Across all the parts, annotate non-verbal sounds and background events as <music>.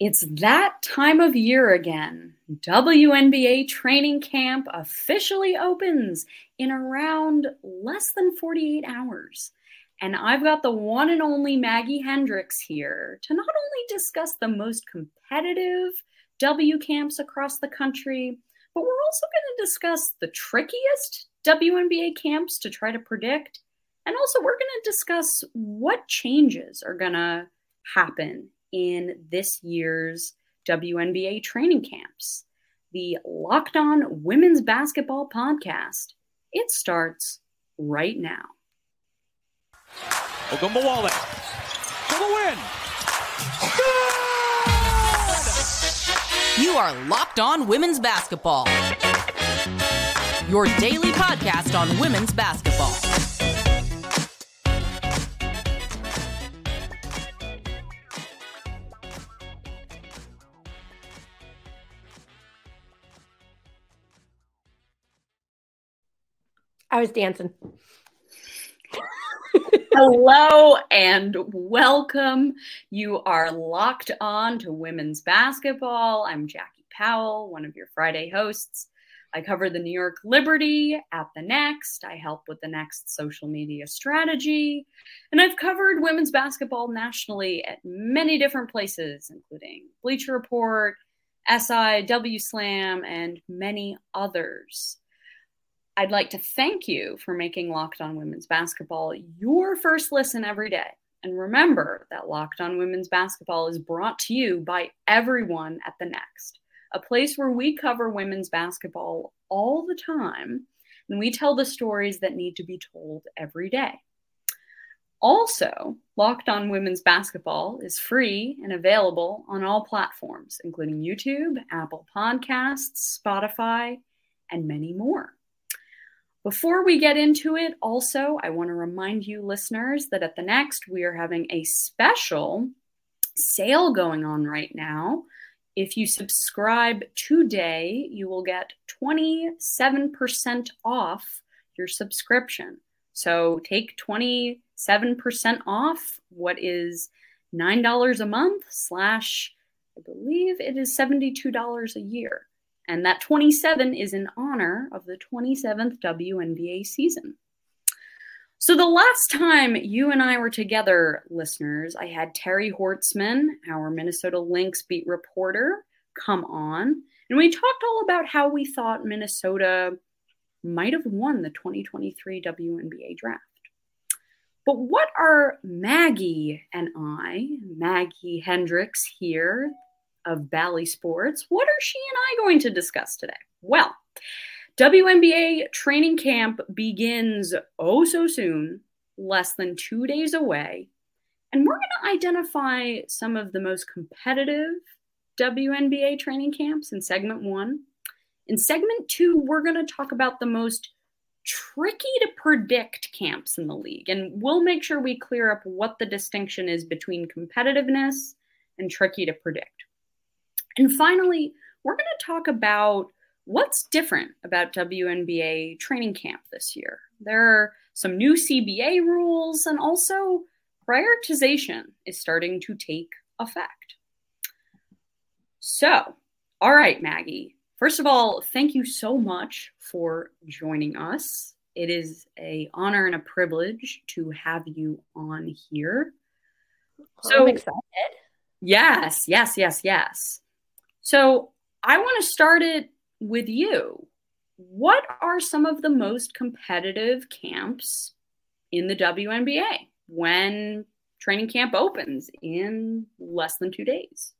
It's that time of year again. WNBA training camp officially opens in around less than 48 hours. And I've got the one and only Maggie Hendricks here to not only discuss the most competitive W camps across the country, but we're also going to discuss the trickiest WNBA camps to try to predict. And also, we're going to discuss what changes are going to happen in this year's WNBA training camps. The Locked On Women's Basketball Podcast. It starts right now. Ogunbowale for the win. You are Locked On Women's Basketball. Your daily podcast on women's basketball. I was dancing. <laughs> Hello and welcome. You are locked on to women's basketball. I'm Jackie Powell, one of your Friday hosts. I cover the New York Liberty at the Next. I help with the Next social media strategy. And I've covered women's basketball nationally at many different places, including Bleacher Report, SI, W Slam, and many others. I'd like to thank you for making Locked On Women's Basketball your first listen every day. And remember that Locked On Women's Basketball is brought to you by everyone at the Next, a place where we cover women's basketball all the time and we tell the stories that need to be told every day. Also, Locked On Women's Basketball is free and available on all platforms, including YouTube, Apple Podcasts, Spotify, and many more. Before we get into it, also, I want to remind you listeners that at the next, we are having a special sale going on right now. If you subscribe today, you will get 27% off your subscription. So take 27% off what is $9 a month, slash, I believe it is $72 a year. And that 27 is in honor of the 27th WNBA season. So, the last time you and I were together, listeners, I had Terry Hortzman, our Minnesota Lynx beat reporter, come on. And we talked all about how we thought Minnesota might have won the 2023 WNBA draft. But what are Maggie and I, Maggie Hendricks here, of Bally Sports. What are she and I going to discuss today? Well, WNBA training camp begins oh so soon, less than two days away. And we're going to identify some of the most competitive WNBA training camps in segment one. In segment two, we're going to talk about the most tricky to predict camps in the league. And we'll make sure we clear up what the distinction is between competitiveness and tricky to predict. And finally, we're going to talk about what's different about WNBA training camp this year. There are some new CBA rules, and also prioritization is starting to take effect. So, all right, Maggie. First of all, thank you so much for joining us. It is a honor and a privilege to have you on here. So I'm excited. Yes, yes, yes, yes. So I want to start it with you. What are some of the most competitive camps in the WNBA when training camp opens in less than two days?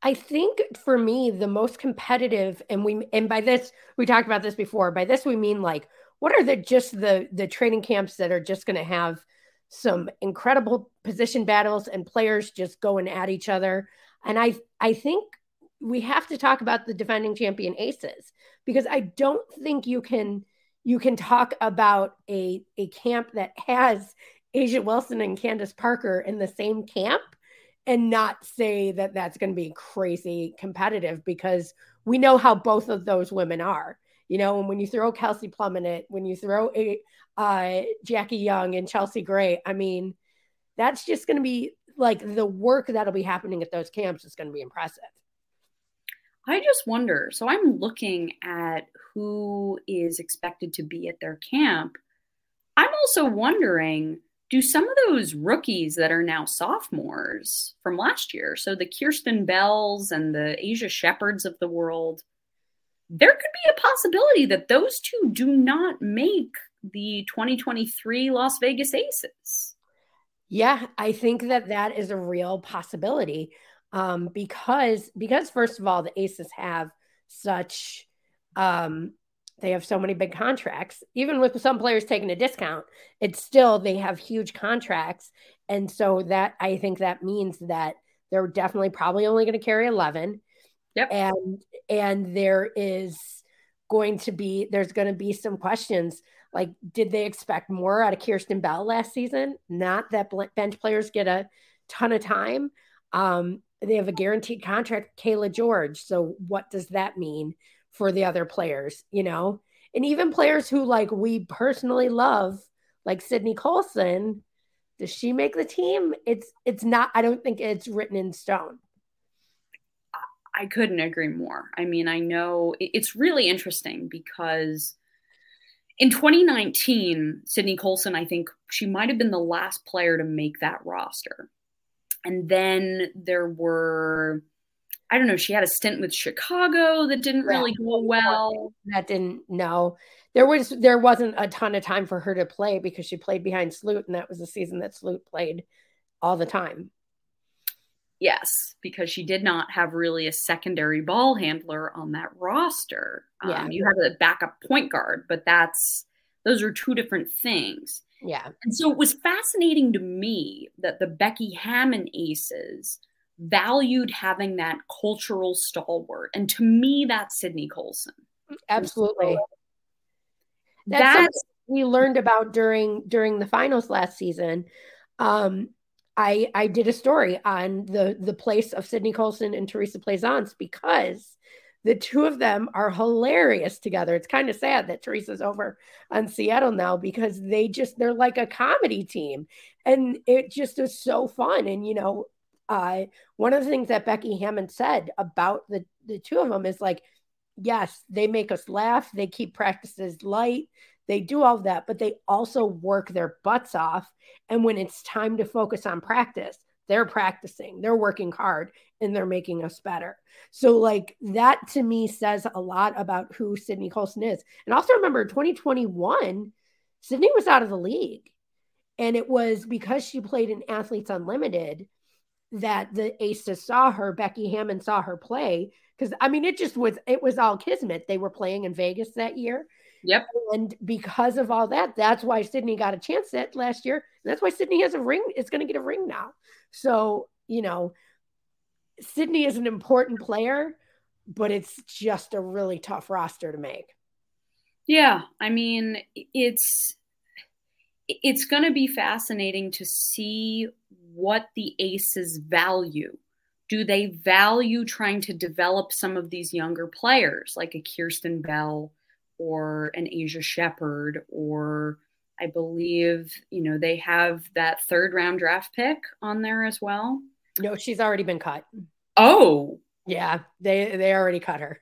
I think for me, the most competitive, and we and by this we talked about this before. By this we mean like what are the just the the training camps that are just going to have some incredible position battles and players just going at each other. And I I think we have to talk about the defending champion aces because I don't think you can you can talk about a a camp that has A'ja Wilson and Candace Parker in the same camp and not say that that's going to be crazy competitive because we know how both of those women are. You know, and when you throw Kelsey Plum in it, when you throw a uh, Jackie Young and Chelsea Gray, I mean, that's just going to be like the work that'll be happening at those camps is going to be impressive. I just wonder. So I'm looking at who is expected to be at their camp. I'm also wondering do some of those rookies that are now sophomores from last year, so the Kierstan Bells and the Aisha Sheppards of the world, there could be a possibility that those two do not make the 2023 Las Vegas Aces. Yeah, I think that that is a real possibility um, because because first of all, the Aces have such um, they have so many big contracts. Even with some players taking a discount, it's still they have huge contracts, and so that I think that means that they're definitely probably only going to carry eleven. Yep, and and there is going to be there's going to be some questions like did they expect more out of Kierstan Bell last season? Not that bench players get a ton of time. Um, they have a guaranteed contract, Cayla George. So what does that mean for the other players? You know, and even players who like we personally love, like Sydney Colson, does she make the team? It's it's not. I don't think it's written in stone. I couldn't agree more. I mean, I know it's really interesting because in 2019, Sydney Colson, I think she might have been the last player to make that roster. And then there were, I don't know, she had a stint with Chicago that didn't yeah. really go well. That didn't, no. There was there wasn't a ton of time for her to play because she played behind Sloot, and that was the season that Sloot played all the time. Yes, because she did not have really a secondary ball handler on that roster. Yeah. Um, you have a backup point guard, but that's those are two different things. Yeah. And so it was fascinating to me that the Becky Hammon Aces valued having that cultural stalwart. And to me, that's Sydney Colson. Absolutely. That's, that's we learned about during during the finals last season. Um, I I did a story on the the place of Sydney Colson and Teresa Plaisance because the two of them are hilarious together. It's kind of sad that Teresa's over on Seattle now because they just they're like a comedy team, and it just is so fun. And you know, uh, one of the things that Becky Hammon said about the the two of them is like, yes, they make us laugh. They keep practices light. They do all of that, but they also work their butts off. And when it's time to focus on practice, they're practicing, they're working hard, and they're making us better. So, like, that to me says a lot about who Sydney Colson is. And also remember 2021, Sydney was out of the league. And it was because she played in Athletes Unlimited that the Aces saw her, Becky Hammon saw her play. Because I mean, it just was, it was all kismet. They were playing in Vegas that year. Yep. And because of all that, that's why Sydney got a chance that last year. That's why Sydney has a ring, is going to get a ring now. So, you know, Sydney is an important player, but it's just a really tough roster to make. Yeah. I mean, it's it's going to be fascinating to see what the aces value. Do they value trying to develop some of these younger players like a Kierstan Bell or an Aisha Sheppard or I believe, you know, they have that third round draft pick on there as well. No, she's already been cut. Oh. Yeah, they they already cut her.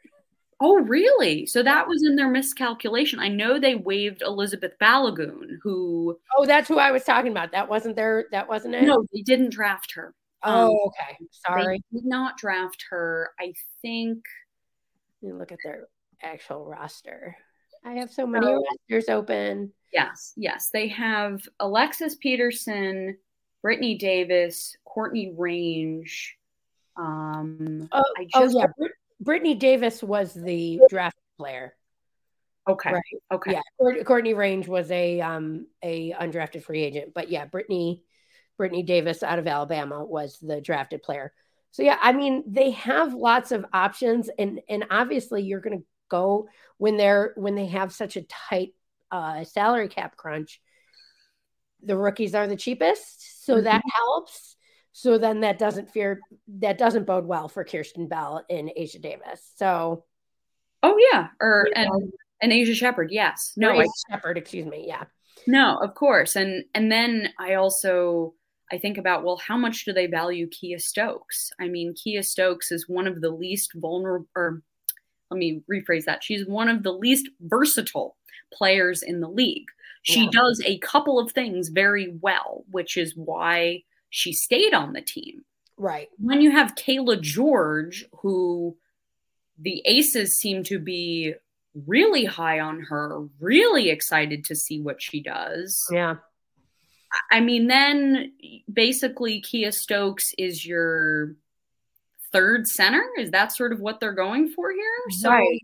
Oh, really? So that was in their miscalculation. I know they waived Elizabeth Balogun, who Oh, that's who I was talking about. That wasn't their that wasn't it? No, they didn't draft her. Oh, um, okay. Sorry. They did not draft her. I think look at their actual roster. I have so many so, rosters open. Yes, yes. They have Alexis Peterson, Brittany Davis, Courtney Range. Um, oh, I oh, just, oh yeah, Brit- Brittany Davis was the draft player. Okay. Right. Okay. Yeah. Courtney Range was a um a undrafted free agent, but yeah, Brittany Brittany Davis out of Alabama was the drafted player. So yeah, I mean they have lots of options, and and obviously you're going to go when they're when they have such a tight uh, salary cap crunch. The rookies are the cheapest, so mm-hmm. that helps. So then that doesn't fear that doesn't bode well for Kierstan Bell and Asia Davis. So, oh yeah, or and know, and Aisha Sheppard, yes, no, Aisha Sheppard, excuse me, yeah, no, of course, and and then I also I think about, well, how much do they value Kiah Stokes? I mean, Kiah Stokes is one of the least vulnerable, or let me rephrase that. She's one of the least versatile players in the league. She yeah. does a couple of things very well, which is why she stayed on the team. Right. When you have Cayla George, who the Aces seem to be really high on her, really excited to see what she does. Yeah. I mean, then basically Kiah Stokes is your third center. Is that sort of what they're going for here? So right.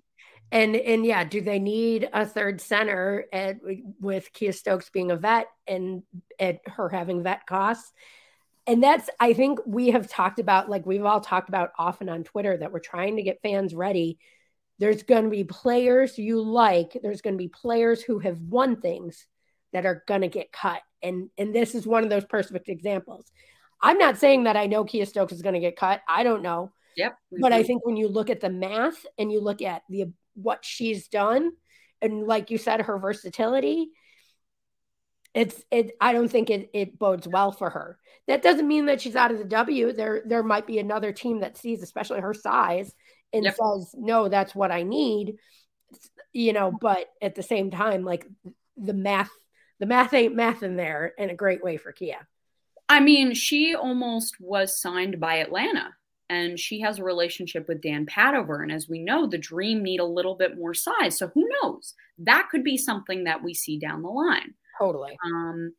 And and yeah, do they need a third center at, with Kiah Stokes being a vet and at her having vet costs? And that's I think we have talked about like we've all talked about often on Twitter that we're trying to get fans ready. There's going to be players you like. There's going to be players who have won things that are going to get cut. And and this is one of those perfect examples. I'm not saying that I know Kiah Stokes is going to get cut. I don't know. Yep. But I think when you look at the math and you look at the what she's done and like you said her versatility, it's it I don't think it it bodes well for her. That doesn't mean that she's out of the W. There there might be another team that sees especially her size and yep. says, "No, that's what I need." You know, but at the same time like the math the math ain't math in there in a great way for Kiah. I mean, she almost was signed by Atlanta and she has a relationship with Dan Padover. And as we know, the dream need a little bit more size. So who knows? That could be something that we see down the line. Totally. Um,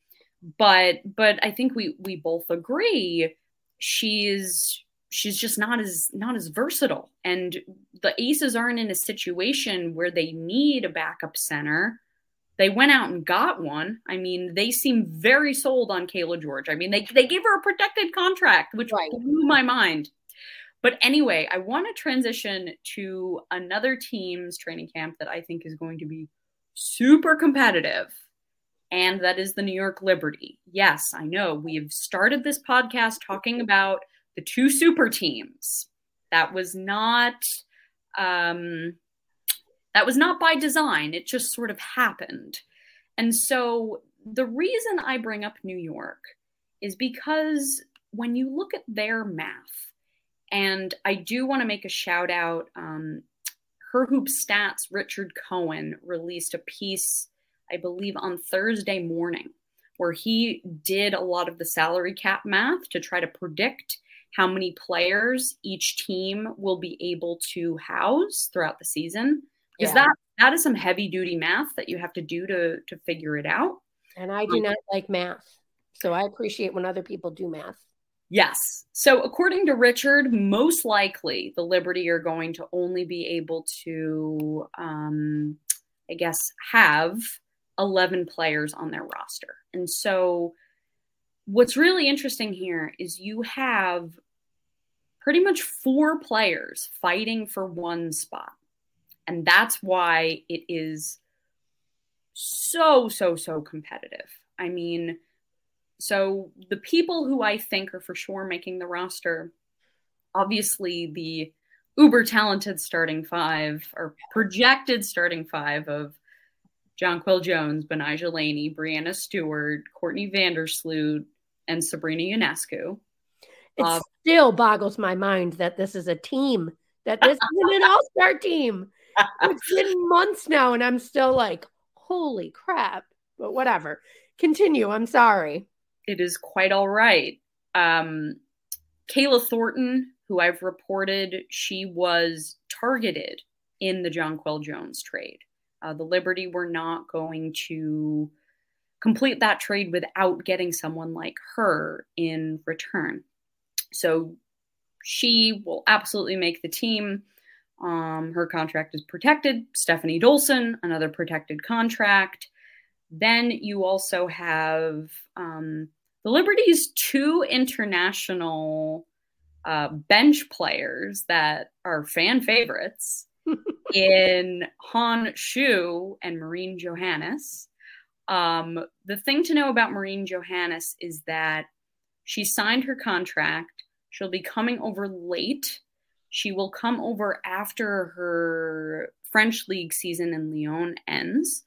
but but I think we we both agree she's she's just not as not as versatile. And the Aces aren't in a situation where they need a backup center they went out and got one. I mean, they seem very sold on Cayla George. I mean, they, they gave her a protected contract, which right. blew my mind. But anyway, I want to transition to another team's training camp that I think is going to be super competitive, and that is the New York Liberty. Yes, I know we've started this podcast talking about the two super teams. That was not um, that was not by design, it just sort of happened. And so the reason I bring up New York is because when you look at their math, and I do want to make a shout out. Um, Her Hoop Stats, Richard Cohen released a piece, I believe, on Thursday morning, where he did a lot of the salary cap math to try to predict how many players each team will be able to house throughout the season is yeah. that that is some heavy duty math that you have to do to to figure it out. And i do um, not like math so i appreciate when other people do math. Yes. So according to richard most likely the liberty are going to only be able to um i guess have 11 players on their roster. And so what's really interesting here is you have pretty much four players fighting for one spot and that's why it is so, so, so competitive. I mean, so the people who I think are for sure making the roster, obviously the uber talented starting five or projected starting five of Jonquel Jones, Betnijah Laney, Breanna Stewart, Courtney Vandersloot, and Sabrina Ionescu. It uh, still boggles my mind that this is a team, that this is an <laughs> all star team <laughs> it's been months now, and I'm still like, holy crap. But whatever. Continue. I'm sorry. It is quite all right. Um, Kayla Thornton, who I've reported, she was targeted in the Jonquel Jones trade. Uh, the Liberty were not going to complete that trade without getting someone like her in return. So she will absolutely make the team. Um, her contract is protected. Stephanie Dolson, another protected contract. Then you also have um, the Liberty's two international uh, bench players that are fan favorites <laughs> in Han Xu and Marine Johannes. Um, the thing to know about Marine Johannes is that she signed her contract. She'll be coming over late she will come over after her French league season in Lyon ends.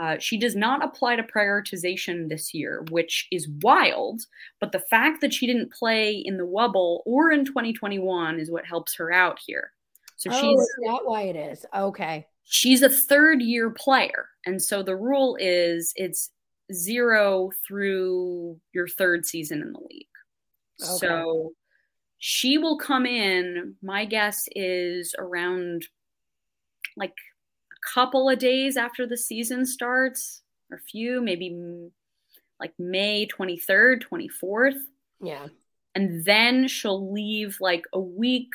Uh, she does not apply to prioritization this year, which is wild. But the fact that she didn't play in the Wubble or in 2021 is what helps her out here. So oh, she's that why it is. Okay. She's a third year player. And so the rule is it's zero through your third season in the league. Okay. So she will come in, my guess is around like a couple of days after the season starts, or a few, maybe like May 23rd, 24th. Yeah. And then she'll leave like a week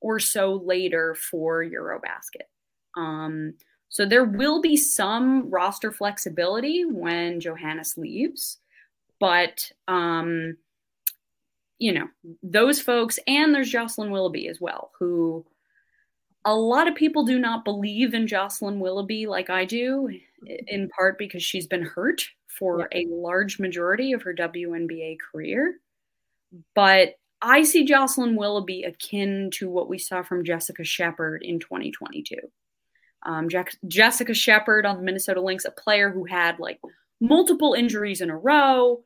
or so later for Eurobasket. Um, so there will be some roster flexibility when Johannes leaves, but um, you know those folks, and there's Jocelyn Willoughby as well, who a lot of people do not believe in Jocelyn Willoughby like I do, in part because she's been hurt for yeah. a large majority of her WNBA career. But I see Jocelyn Willoughby akin to what we saw from Jessica Shepard in 2022. Um, Jack- Jessica Shepard on the Minnesota Lynx, a player who had like multiple injuries in a row,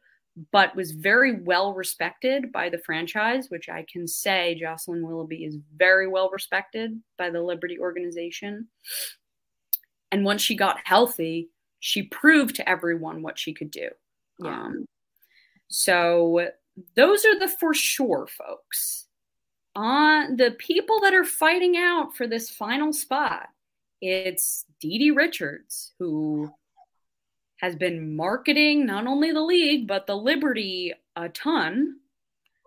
but was very well respected by the franchise, which I can say Jocelyn Willoughby is very well respected by the Liberty organization. And once she got healthy, she proved to everyone what she could do. Yeah. Um, so those are the for sure folks. On the people that are fighting out for this final spot, it's DiDi Richards, who has been marketing not only the league, but the Liberty a ton.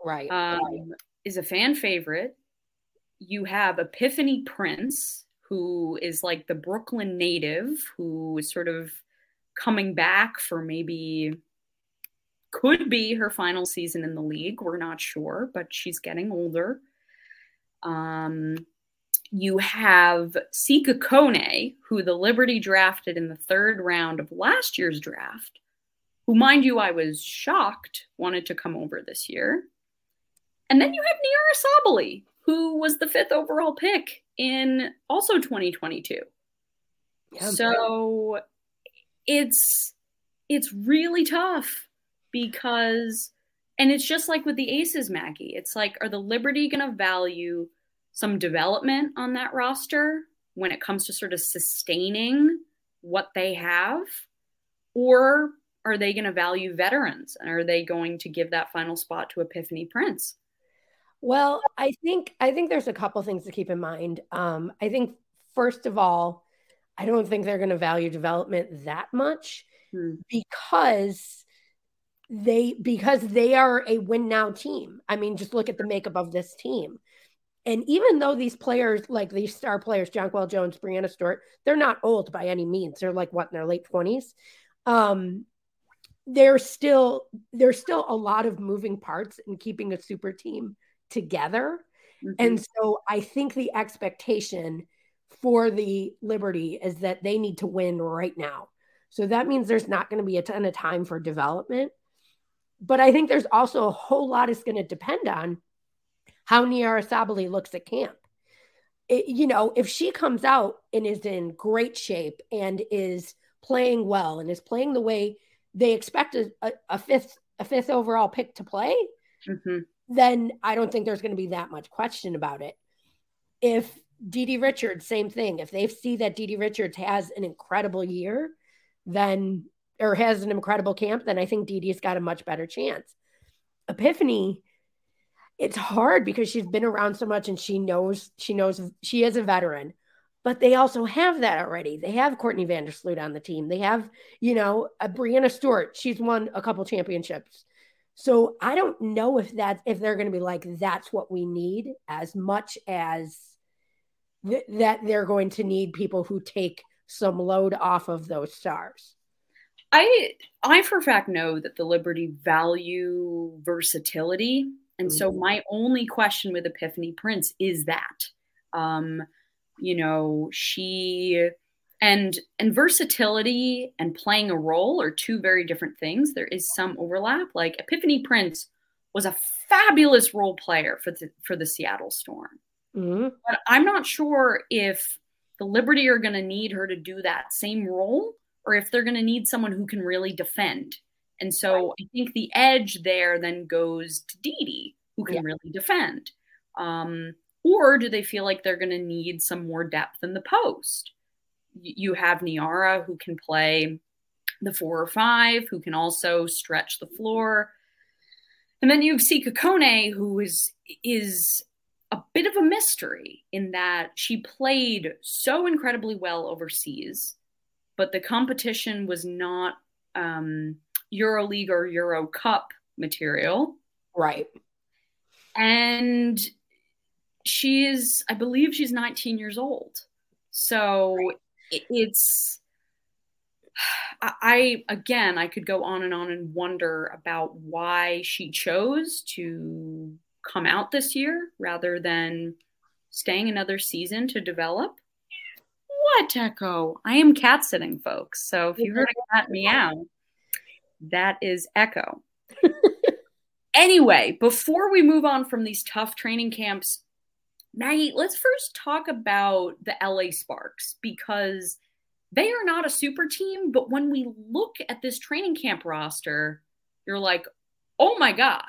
Right. Um, right. Is a fan favorite. You have Epiphany Prince, who is like the Brooklyn native, who is sort of coming back for maybe could be her final season in the league. We're not sure, but she's getting older. Um, you have Sika Kone, who the Liberty drafted in the third round of last year's draft, who, mind you, I was shocked wanted to come over this year. And then you have Nyara Sabally, who was the fifth overall pick in also 2022. Yeah, so it's it's really tough because and it's just like with the aces maggie it's like are the liberty going to value some development on that roster when it comes to sort of sustaining what they have or are they going to value veterans and are they going to give that final spot to epiphany prince well i think i think there's a couple things to keep in mind um, i think first of all i don't think they're going to value development that much hmm. because they because they are a win now team. I mean, just look at the makeup of this team. And even though these players, like these star players, Jonquel Jones, Breanna Stewart, they're not old by any means. They're like what in their late twenties. Um, there's still there's still a lot of moving parts in keeping a super team together. Mm-hmm. And so I think the expectation for the Liberty is that they need to win right now. So that means there's not going to be a ton of time for development. But I think there's also a whole lot is going to depend on how Nyara Sabally looks at camp. It, you know, if she comes out and is in great shape and is playing well and is playing the way they expect a, a fifth a fifth overall pick to play, mm-hmm. then I don't think there's going to be that much question about it. If DiDi Richards, same thing. If they see that DiDi Richards has an incredible year, then or has an incredible camp, then I think DiDi's got a much better chance. Epiphany, it's hard because she's been around so much and she knows she knows she is a veteran. But they also have that already. They have Courtney Vandersloot on the team. They have, you know, a Breanna Stewart. She's won a couple championships. So I don't know if that if they're going to be like that's what we need as much as th- that they're going to need people who take some load off of those stars. I I for a fact know that the Liberty value versatility, and mm-hmm. so my only question with Epiphany Prince is that, um, you know, she and and versatility and playing a role are two very different things. There is some overlap. Like Epiphany Prince was a fabulous role player for the for the Seattle Storm, mm-hmm. but I'm not sure if the Liberty are going to need her to do that same role or if they're going to need someone who can really defend. And so right. I think the edge there then goes to DiDi, who can yeah. really defend. Um, or do they feel like they're going to need some more depth in the post? You have Nyara, who can play the four or five, who can also stretch the floor. And then you have Sika Kone, who is is a bit of a mystery in that she played so incredibly well overseas, but the competition was not um, EuroLeague or Euro Cup material. Right. And she's, I believe she's 19 years old. So it's, I, again, I could go on and on and wonder about why she chose to come out this year rather than staying another season to develop. What, Echo? I am cat sitting, folks. So if you heard a cat meow, that is Echo. <laughs> anyway, before we move on from these tough training camps, Maggie, let's first talk about the LA Sparks because they are not a super team. But when we look at this training camp roster, you're like, oh my God.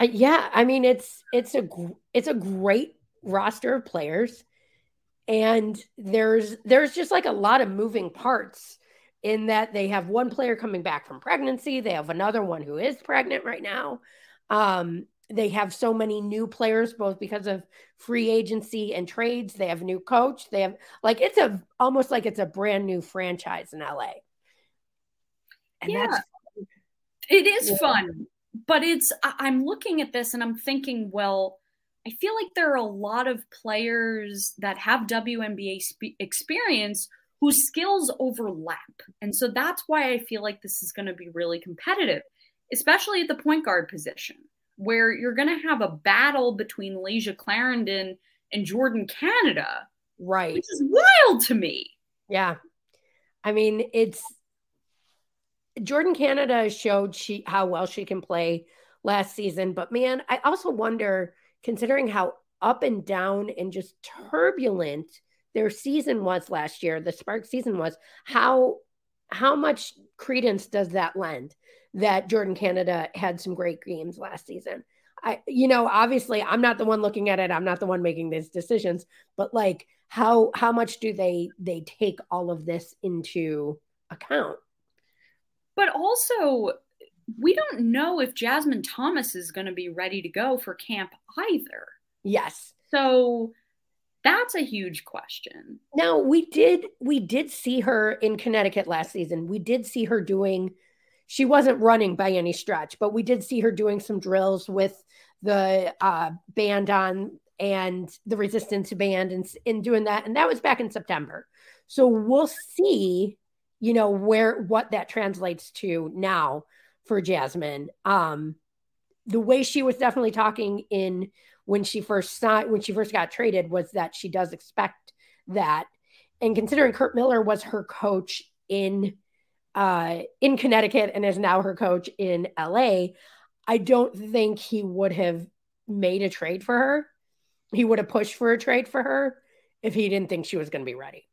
Uh, yeah, I mean it's it's a it's a great roster of players, and there's there's just like a lot of moving parts in that they have one player coming back from pregnancy, they have another one who is pregnant right now. Um, they have so many new players both because of free agency and trades they have a new coach they have like it's a almost like it's a brand new franchise in la and yeah. that's it is yeah. fun but it's i'm looking at this and i'm thinking well i feel like there are a lot of players that have WNBA experience whose skills overlap and so that's why i feel like this is going to be really competitive especially at the point guard position where you're going to have a battle between Layshia Clarendon and Jordan Canada. Right. Which is wild to me. Yeah. I mean, it's Jordan Canada showed she how well she can play last season, but man, I also wonder considering how up and down and just turbulent their season was last year, the Spark season was, how how much credence does that lend that Jordan Canada had some great games last season. I, you know, obviously I'm not the one looking at it. I'm not the one making these decisions, but like how, how much do they, they take all of this into account? But also we don't know if Jasmine Thomas is going to be ready to go for camp either. Yes. So that's a huge question. Now, we did we did see her in Connecticut last season. We did see her doing she wasn't running by any stretch, but we did see her doing some drills with the uh, band on and the resistance band and in doing that. And that was back in September. So we'll see, you know, where what that translates to now for Jasmine. Um, the way she was definitely talking in when she first signed when she first got traded was that she does expect that. And considering Curt Miller was her coach in uh, in Connecticut and is now her coach in LA, I don't think he would have made a trade for her. He would have pushed for a trade for her if he didn't think she was going to be ready.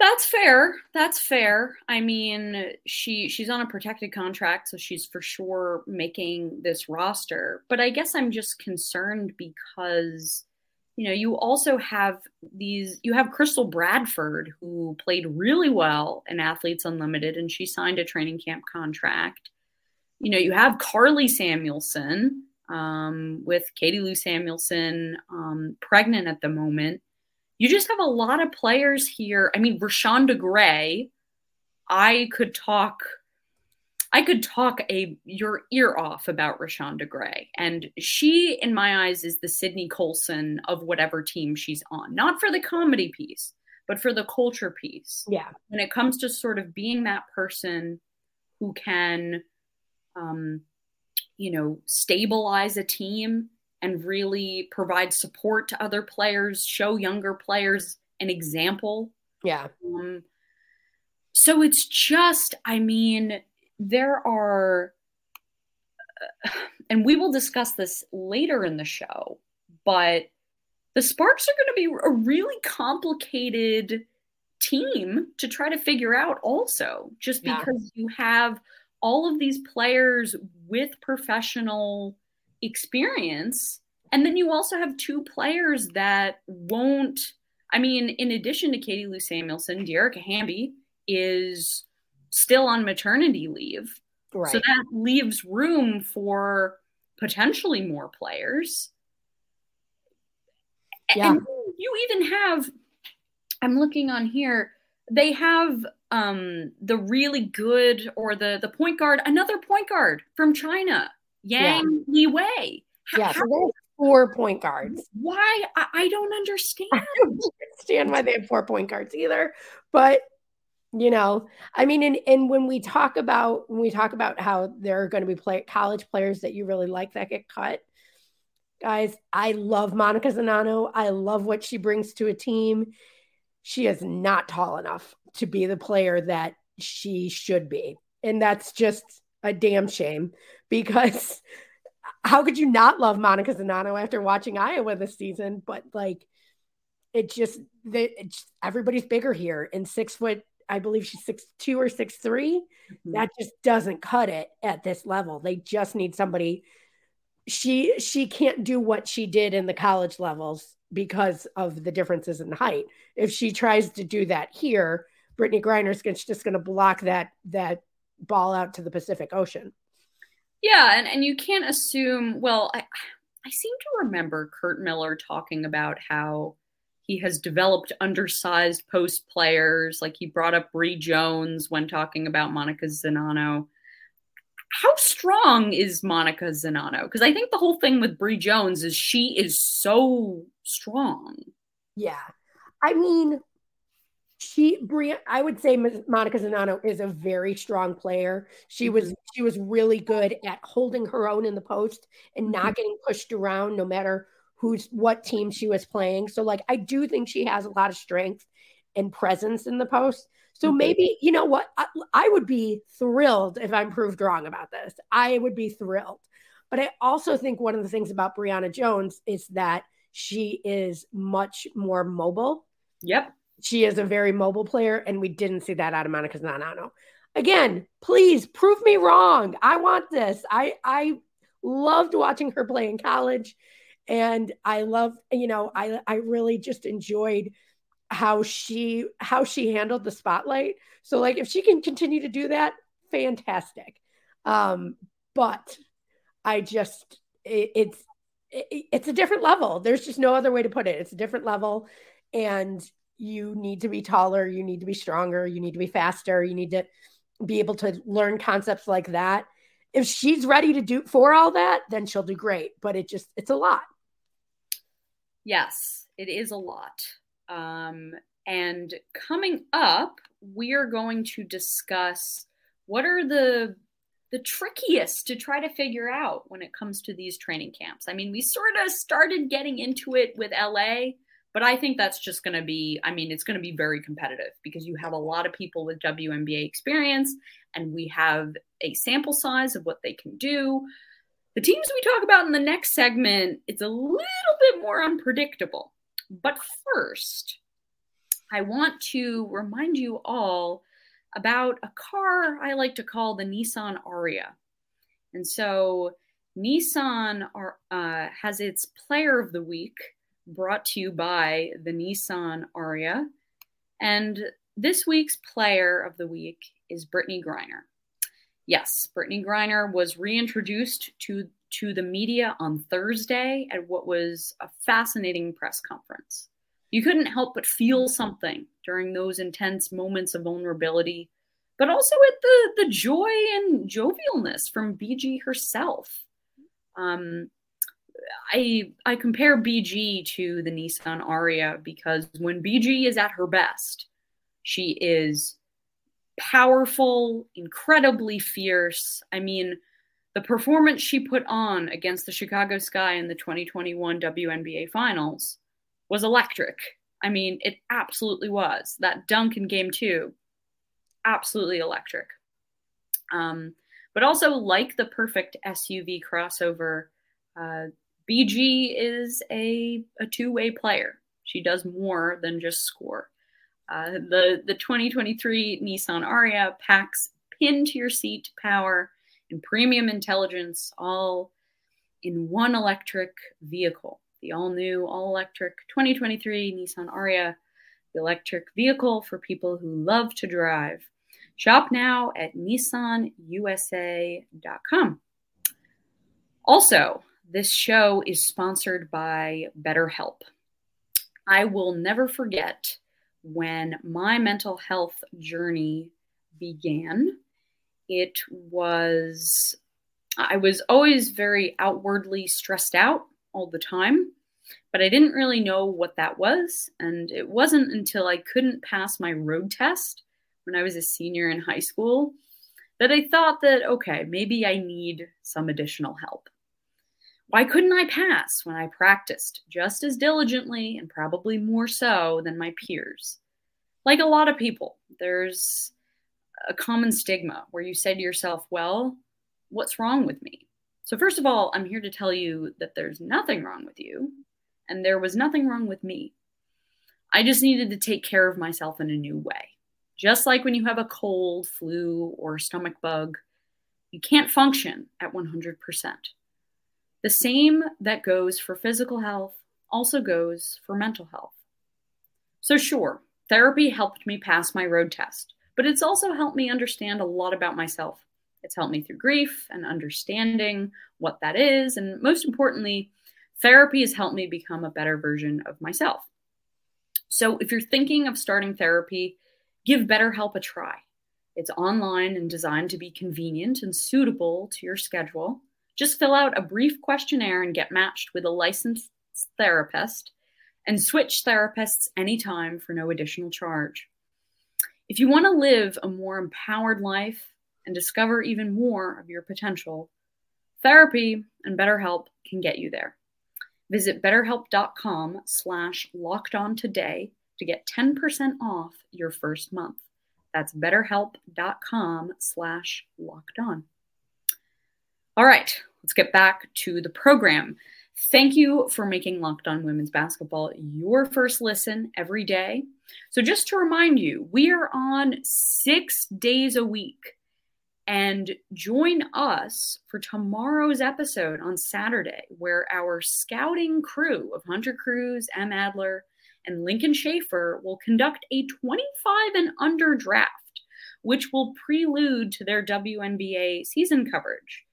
That's fair. That's fair. I mean, she she's on a protected contract, so she's for sure making this roster. But I guess I'm just concerned because you know, you also have these, you have Crystal Bradford, who played really well in Athletes Unlimited, and she signed a training camp contract. You know, you have Karlie Samuelson um, with Katie Lou Samuelson um, pregnant at the moment. You just have a lot of players here. I mean, Reshanda Gray, I could talk I could talk a your ear off about Reshanda Gray. And she, in my eyes, is the Sydney Colson of whatever team she's on. Not for the comedy piece, but for the culture piece. Yeah. When it comes to sort of being that person who can um, you know, stabilize a team and really provide support to other players, show younger players an example. Yeah. Um, so it's just, I mean, there are, and we will discuss this later in the show, but the Sparks are going to be a really complicated team to try to figure out also just because yeah. you have all of these players with professional experience and then you also have two players that won't i mean in addition to katie lou samuelson dearica hamby is still on maternity leave right. so that leaves room for potentially more players yeah. and you even have I'm looking on here. They have um, the really good or the the point guard, another point guard from China, Yang yeah. Liwei. Yeah, so four point guards. Why? I, I don't understand. <laughs> I don't understand why they have four point guards either. But you know, I mean, and and when we talk about when we talk about how there are going to be play, college players that you really like that get cut, guys, I love Monika Czinano. I love what she brings to a team she is not tall enough to be the player that she should be. And that's just a damn shame because <laughs> how could you not love Monika Czinano after watching Iowa this season? But like, it just that everybody's bigger here and six foot. I believe she's six two or six 3 mm-hmm. That just doesn't cut it at this level. They just need somebody. She she can't do what she did in the college levels because of the differences in height. If she tries to do that here, Brittney Griner's just going to block that that ball out to the Pacific Ocean. Yeah, and, and you can't assume. Well, I I seem to remember Curt Miller talking about how he has developed undersized post players. Like he brought up Bree Jones when talking about Monika Czinano how strong is Monika Czinano? Because I think the whole thing with Bree Jones is she is so strong. Yeah. I mean, she Brie, I would say Monika Czinano is a very strong player. She was mm-hmm. she was really good at holding her own in the post and not mm-hmm. getting pushed around no matter who's what team she was playing. So like I do think she has a lot of strength and presence in the post. So mm-hmm. maybe, you know what? I, I, would be thrilled if I'm proved wrong about this. I would be thrilled. But I also think one of the things about Brionna Jones is that she is much more mobile. Yep. She is a very mobile player, and we didn't see that out of Monika Czinano. Again, please prove me wrong. I want this. I I loved watching her play in college, and I love, you know, I I really just enjoyed how she how she handled the spotlight. So like if she can continue to do that, fantastic. Um, but I just it, it's it, it's a different level. There's just no other way to put it. It's a different level, and you need to be taller. You need to be stronger. You need to be faster. You need to be able to learn concepts like that. If she's ready to do for all that, then she'll do great. But it just it's a lot. Yes, it is a lot. Um, and coming up, we are going to discuss what are the the trickiest to try to figure out when it comes to these training camps. I mean, we sort of started getting into it with LA, but I think that's just going to be, I mean, it's going to be very competitive because you have a lot of people with WNBA experience and we have a sample size of what they can do. The teams we talk about in the next segment, it's a little bit more unpredictable. But first, I want to remind you all about a car I like to call the Nissan Ariya. And so Nissan are, uh, has its Player of the Week brought to you by the Nissan Ariya. And this week's Player of the Week is Brittney Griner. Yes, Brittney Griner was reintroduced to to the media on Thursday at what was a fascinating press conference. You couldn't help but feel something during those intense moments of vulnerability, but also at the, the joy and jovialness from BG herself. Um, I I compare BG to the Nissan Ariya because when BG is at her best, she is powerful, incredibly fierce. I mean, the performance she put on against the Chicago Sky in the 2021 WNBA Finals was electric. I mean, it absolutely was. That dunk in game two, absolutely electric. Um, but also, like the perfect SUV crossover, uh, BG is a, a two way player. She does more than just score. Uh, the the 2023 Nissan Ariya packs pin to your seat power and premium intelligence all in one electric vehicle. The all new, all electric 2023 Nissan Ariya, the electric vehicle for people who love to drive. Shop now at nissanusa.com. Also, this show is sponsored by BetterHelp. I will never forget when my mental health journey began. It was, I was always very outwardly stressed out all the time, but I didn't really know what that was. And it wasn't until I couldn't pass my road test when I was a senior in high school that I thought that, okay, maybe I need some additional help. Why couldn't I pass when I practiced just as diligently and probably more so than my peers? Like a lot of people, there's a common stigma where you say to yourself, well, what's wrong with me? So, first of all, I'm here to tell you that there's nothing wrong with you, and there was nothing wrong with me. I just needed to take care of myself in a new way. Just like when you have a cold, flu, or stomach bug, you can't function at 100%. The same that goes for physical health also goes for mental health. So, sure, therapy helped me pass my road test, but it's also helped me understand a lot about myself. It's helped me through grief and understanding what that is. And most importantly, therapy has helped me become a better version of myself. So, if you're thinking of starting therapy, give BetterHelp a try. It's online and designed to be convenient and suitable to your schedule. Just fill out a brief questionnaire and get matched with a licensed therapist and switch therapists anytime for no additional charge. If you want to live a more empowered life and discover even more of your potential, therapy and BetterHelp can get you there. Visit betterhelp.com slash locked on today to get 10% off your first month. That's betterhelp.com slash locked on. All right, let's get back to the program. Thank you for making Locked On Women's Basketball your first listen every day. So, just to remind you, we are on six days a week. And join us for tomorrow's episode on Saturday, where our scouting crew of Hunter Cruz, M. Adler, and Lincoln Schaefer will conduct a 25 and under draft, which will prelude to their WNBA season coverage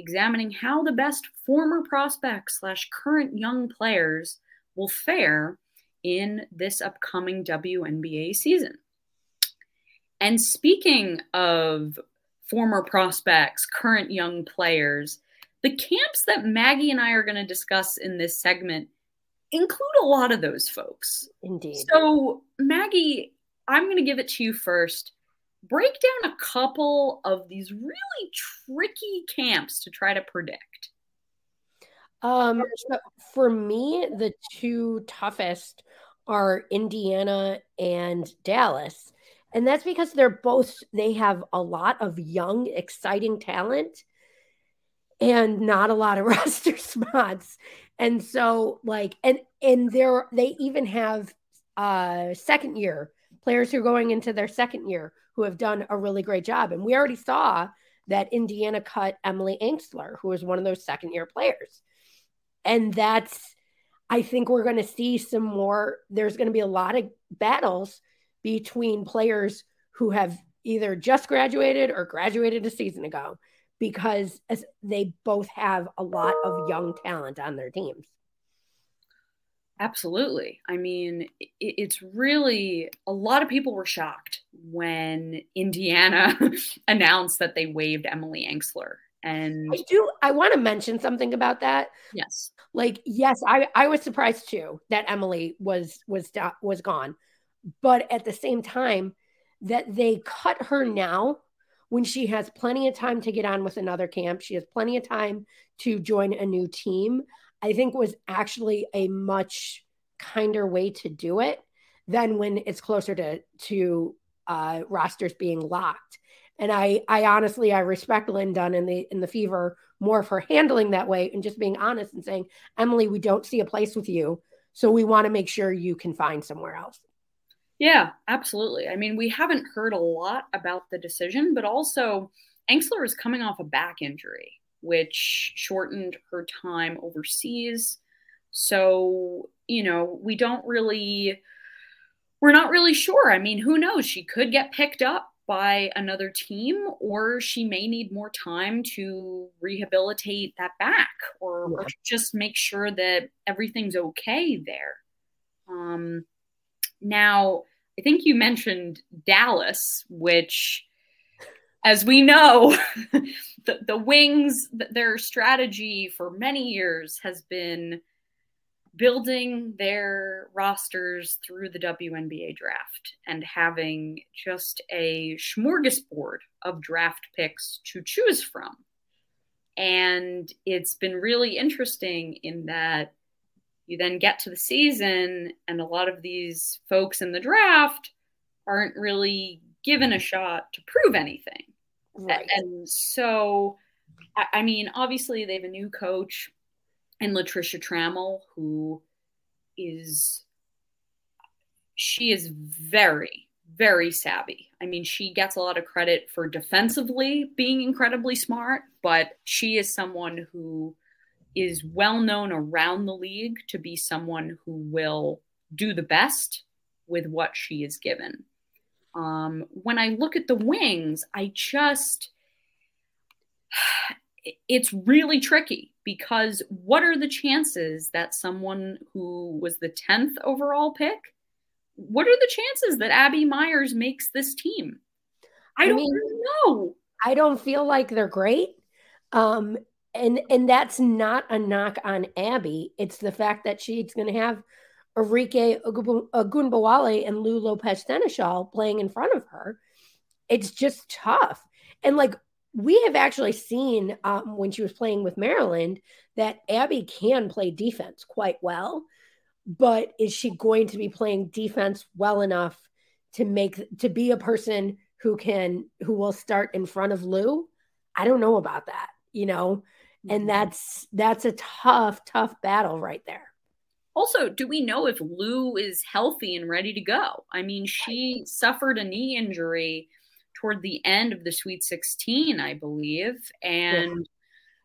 examining how the best former prospects slash current young players will fare in this upcoming WNBA season. And speaking of former prospects, current young players, the camps that Maggie and I are going to discuss in this segment include a lot of those folks. Indeed. So, Maggie, I'm going to give it to you first break down a couple of these really tricky camps to try to predict. Um, so for me, the two toughest are Indiana and Dallas. And that's because they're both, they have a lot of young, exciting talent and not a lot of <laughs> roster spots. And so, like, and, and they're, they even have uh second year players who are going into their second year who have done a really great job. And we already saw that Indiana cut Emily Engstler, who was one of those second year players. And that's, I think we're going to see some more. There's going to be a lot of battles between players who have either just graduated or graduated a season ago because they both have a lot of young talent on their teams. Absolutely. I mean, it's really a lot of people were shocked when Indiana <laughs> announced that they waived Emily Engstler. And I do I want to mention something about that. Yes. Like yes, I I was surprised too that Emily was was was gone. But at the same time that they cut her now when she has plenty of time to get on with another camp, she has plenty of time to join a new team. I think was actually a much kinder way to do it than when it's closer to to uh, rosters being locked. And I, I honestly, I respect Lin Dunn in the in the Fever more for handling that way and just being honest and saying, Emily, we don't see a place with you, so we want to make sure you can find somewhere else. Yeah, absolutely. I mean, we haven't heard a lot about the decision, but also Engstler is coming off a back injury, which shortened her time overseas. So, you know, we don't really, we're not really sure. I mean, who knows? She could get picked up by another team, or she may need more time to rehabilitate that back or, yeah. or just make sure that everything's okay there. Um, now, I think you mentioned Dallas, which, as we know, <laughs> the, the Wings, their strategy for many years has been building their rosters through the WNBA draft and having just a smorgasbord of draft picks to choose from. And it's been really interesting in that you then get to the season, and a lot of these folks in the draft aren't really given a shot to prove anything. Right. And so, I mean, obviously, they have a new coach and Latricia Trammell, who is, she is very, very savvy. I mean, she gets a lot of credit for defensively being incredibly smart, but she is someone who is well known around the league to be someone who will do the best with what she is given. Um, when I look at the wings, I just, <sighs> it's really tricky because what are the chances that someone who was the 10th overall pick, what are the chances that Abby Myers makes this team? I, I don't mean, know. I don't feel like they're great. Um, and and that's not a knock on Abby. It's the fact that she's going to have Arike Ogunbowale and Lou Lopez Sénéchal playing in front of her. It's just tough. And like we have actually seen um, when she was playing with Maryland that Abby can play defense quite well. But is she going to be playing defense well enough to make to be a person who can who will start in front of Lou? I don't know about that. You know, and mm-hmm. that's that's a tough tough battle right there also do we know if lou is healthy and ready to go i mean she suffered a knee injury toward the end of the sweet 16 i believe and yeah.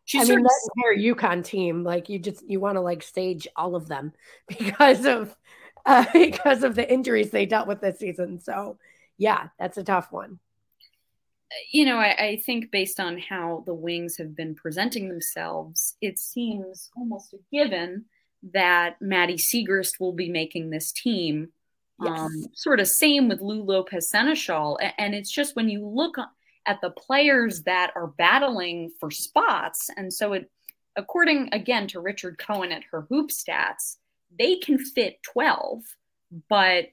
She I mean, that entire UConn team, like you just you want to like stage all of them <laughs> because of uh, <laughs> because of the injuries they dealt with this season. So, yeah, that's a tough one you know, I, I, think based on how the Wings have been presenting themselves, it seems almost a given that Maddy Siegrist will be making this team. Yes. Um, sort of same with Lou Lopez Sénéchal. And it's just when you look at the players that are battling for spots, and so it, according again to Richard Cohen at her hoop stats, they can fit 12, but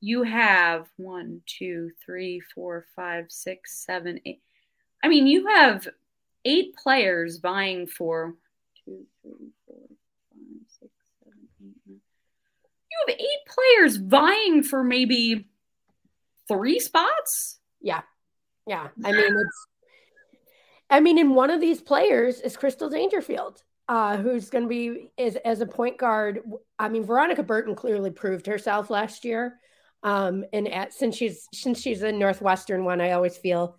you have one, two, three, four, five, six, seven, eight. I mean, you have eight players vying for two, three, four, five, six, seven, eight, nine. You have eight players vying for maybe three spots. Yeah. Yeah. I mean, it's, I mean, in one of these players is Crystal Dangerfield, uh, who's going to be as, as a point guard. I mean, Veronica Burton clearly proved herself last year. Um, and at, since she's since she's a Northwestern one, I always feel,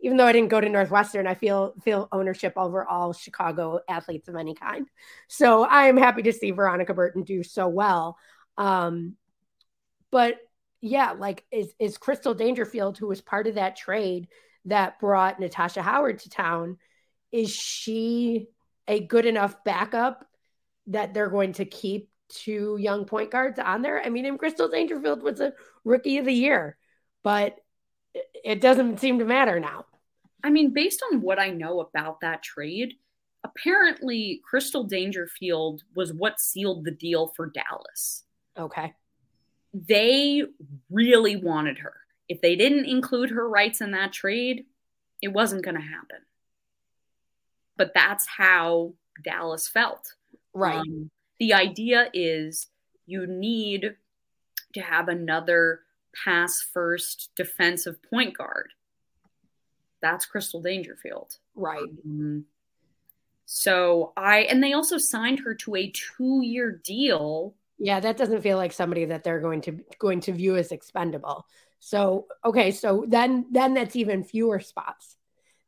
even though I didn't go to Northwestern, I feel feel ownership over all Chicago athletes of any kind. So I am happy to see Veronica Burton do so well. Um, but yeah, like is is Crystal Dangerfield, who was part of that trade that brought Natasha Howard to town, is she a good enough backup that they're going to keep two young point guards on there. I mean, and Crystal Dangerfield was a rookie of the year, but it doesn't seem to matter now. I mean, based on what I know about that trade, apparently Crystal Dangerfield was what sealed the deal for Dallas. Okay. They really wanted her. If they didn't include her rights in that trade, it wasn't going to happen. But that's how Dallas felt. Right. Um, the idea is you need to have another pass first defensive point guard. That's Crystal Dangerfield. Right. Um, so I, and they also signed her to a two year deal Yeah, that doesn't feel like somebody that they're going to going to view as expendable. So okay, so then then that's even fewer spots.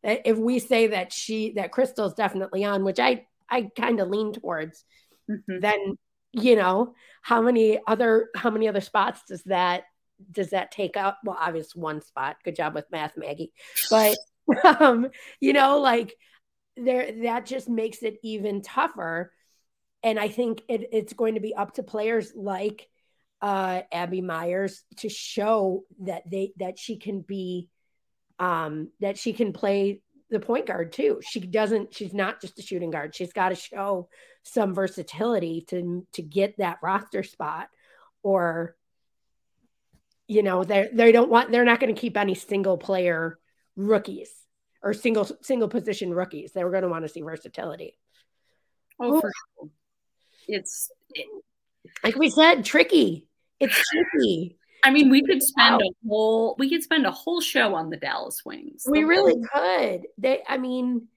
That if we say that she that Crystal's definitely on, which I I kind of lean towards, mm-hmm. then you know how many other how many other spots does that does that take up? Well, obviously one spot. Good job with math, Maggie. But <laughs> um, you know, like there that just makes it even tougher. And I think it, it's going to be up to players like uh, Abby Myers to show that they that she can be um, that she can play the point guard too. She doesn't. She's not just a shooting guard. She's got to show some versatility to to get that roster spot, or you know they they don't want they're not going to keep any single player rookies or single single position rookies. They're going to want to see versatility. Oh, for sure. It's it, like we said, tricky. It's <sighs> tricky. I mean, we could spend a whole we could spend a whole show on the Dallas Wings. We really could. They I mean,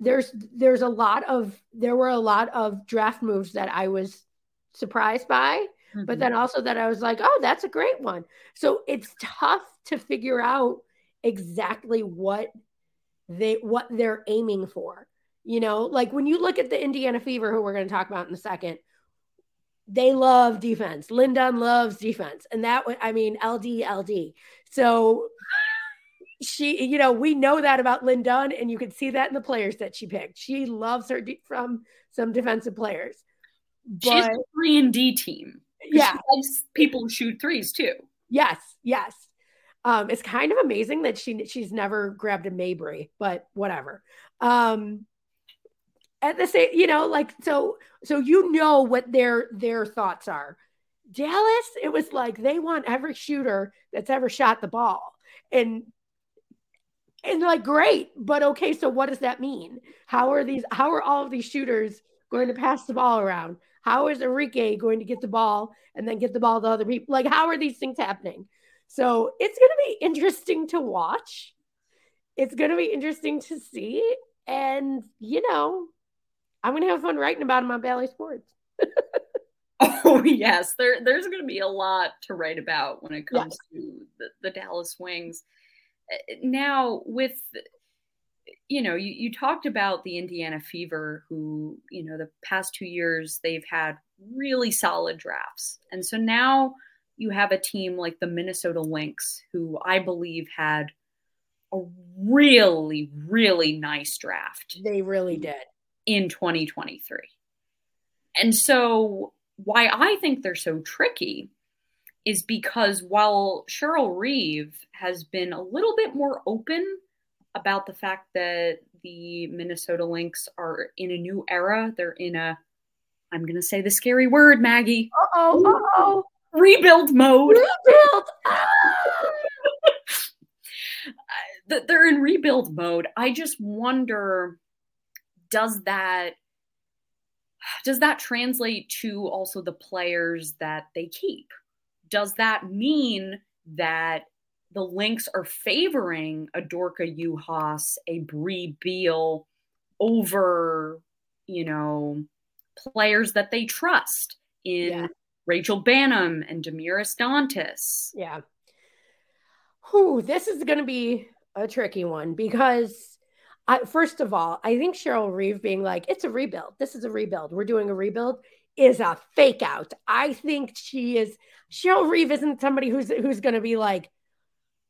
there's there's a lot of there were a lot of draft moves that I was surprised by, mm-hmm. but then also that I was like, "Oh, that's a great one." So it's tough to figure out exactly what they what they're aiming for. You know, like when you look at the Indiana Fever who we're going to talk about in a second, they love defense. Lin Dunn loves defense. And that, I mean, LD, LD. So she, you know, we know that about Lin Dunn, and you can see that in the players that she picked. She loves her de- from some defensive players. But, She's a three and D team. Yeah. people shoot threes too. Yes, yes. Um, it's kind of amazing that she she's never grabbed a Mabry, but whatever. Um, at the same, you know, like so so you know what their their thoughts are. Dallas, it was like they want every shooter that's ever shot the ball. And and like great, but okay, so what does that mean? How are these how are all of these shooters going to pass the ball around? How is Arike going to get the ball and then get the ball to other people? Like how are these things happening? So it's going to be interesting to watch. It's going to be interesting to see. And, you know, I'm going to have fun writing about them on Bally Sports. <laughs> oh yes, there there's going to be a lot to write about when it comes yes. to the, the, Dallas Wings. Eh, now, with you know, you, you talked about the Indiana Fever, who you know the past two years they've had really solid drafts, and so now you have a team like the Minnesota Lynx, who I believe had a really, really nice draft. They really did in 2023. And so, why I think they're so tricky is because while Cheryl Reeve has been a little bit more open about the fact that the Minnesota Lynx are in a new era, they're in a, I'm going to say the scary word, Maggie. Uh oh, uh oh. Rebuild mode. Rebuild. <laughs> Ah! they're in rebuild mode. I just wonder does that does that translate to also the players that they keep? Does that mean that the Lynx are favoring a Dorka Juhász, a Brea Beal over, you know, players that they trust in yeah. Rachel Banham and Damiris Dantas? Yeah. Whew, this is going to be a tricky one because I, first of all, I think Cheryl Reeve being like, it's a rebuild. This is a rebuild. We're doing a rebuild is a fake out. I think she is Cheryl Reeve isn't somebody who's who's going to be like,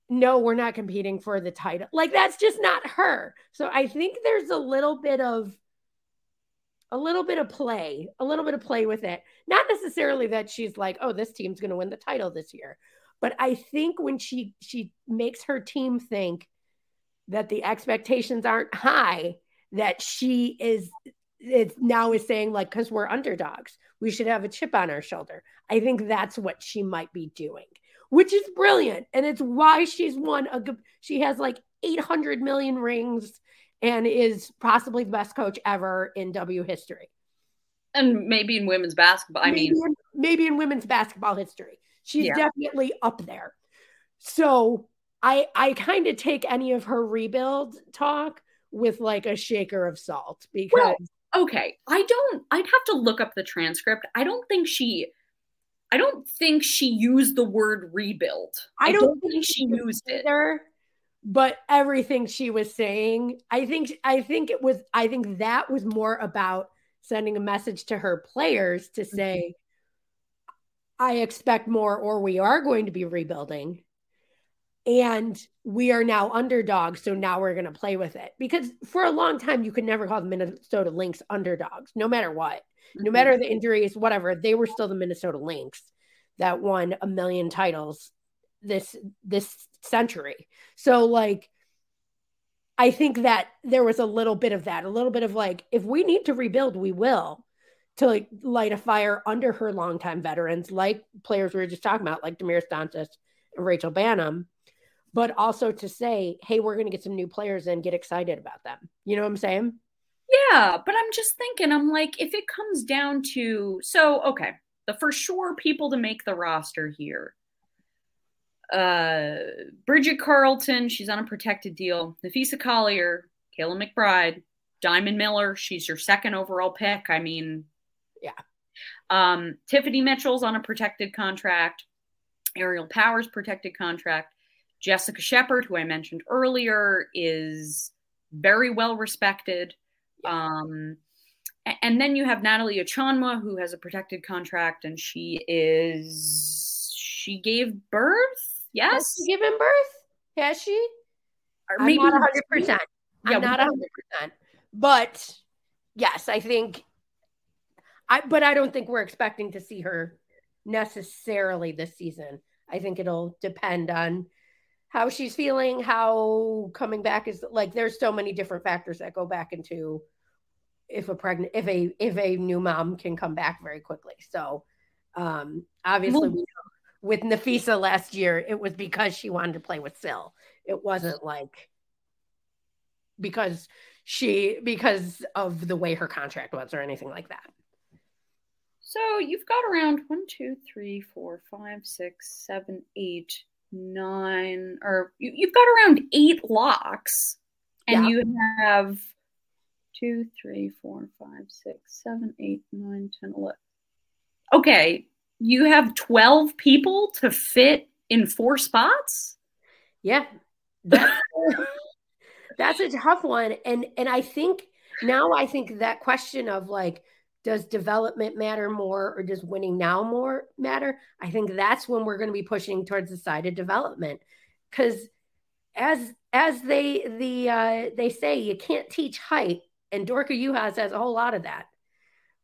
no, we're not competing for the title. Like that's just not her. So I think there's a little bit of a little bit of play, a little bit of play with it. Not necessarily that she's like, oh, this team's going to win the title this year, but I think when she she makes her team think that the expectations aren't high that she is it now is saying like because we're underdogs we should have a chip on our shoulder i think that's what she might be doing which is brilliant. And it's why she's won a she has like 800 million rings and is possibly the best coach ever in w history. And maybe in women's basketball i maybe mean in, maybe in women's basketball history. She's yeah. definitely up there. So I I kind of take any of her rebuild talk with like a shaker of salt because well, okay, I don't I'd have to look up the transcript. I don't think she I don't think she used the word rebuild. I don't, think she used it. either. But everything she was saying, I think I think it was I think that was more about sending a message to her players to mm-hmm. say I expect more or we are going to be rebuilding and we are now underdogs so now we're going to play with it. Because for a long time you could never call the Minnesota Lynx underdogs no matter what. No Mhm. matter the injuries whatever they were still the Minnesota Lynx that won a million titles this this century. So like I think that there was a little bit of that a little bit of like if we need to rebuild we will to like light a fire under her longtime veterans like players we were just talking about like Damiris Dantas and Rachel Banham but also to say, hey, we're going to get some new players and get excited about them. You know what I'm saying? Yeah, but I'm just thinking, I'm like, if it comes down to, so, okay, the for sure people to make the roster here. Uh, Bridget Carlton, she's on a protected deal. Napheesa Collier, Kayla McBride, Diamond Miller, she's your second overall pick. I mean, Yeah. Um, Tiffany Mitchell's on a protected contract. Aerial Powers protected contract. Jessica Shepard, who I mentioned earlier, is very well respected. Um, and then you have Natalie Achonwa, who has a protected contract, and she is she gave birth. Yes, Has she given birth? Has she? or I'm not 100. percent I'm not 100. percent But yes, I think. I but I don't think we're expecting to see her necessarily this season. I think it'll depend on how she's feeling, how coming back is like. There's so many different factors that go back into if a pregnant if a if a new mom can come back very quickly. So um obviously Well- we know with Napheesa last year, it was because she wanted to play with Sil. It wasn't like because she because of the way her contract was or anything like that. So you've got around one, two, three, four, five, six, seven, eight, nine, or you, you've got around eight locks, and Yeah. you have two, three, four, five, six, seven, eight, nine, ten, eleven. Okay, you have twelve people to fit in four spots. Yeah. That's, <laughs> that's a tough one. And and I think now I think that question of like, does development matter more or does winning now more matter? I think that's when we're going to be pushing towards the side of development. Cause as as they the uh they say you can't teach height, and Dorka Juhász has a whole lot of that.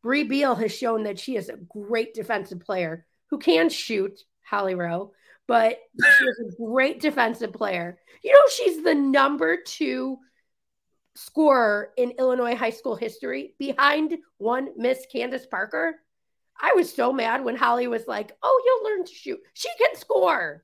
Brea Beal has shown that she is a great defensive player who can shoot Holly Rowe, but she is a great defensive player. You know, she's the number two scorer in Illinois high school history behind one Miss Candace Parker. I was so mad when Holly was like, Oh, you'll learn to shoot. She can score.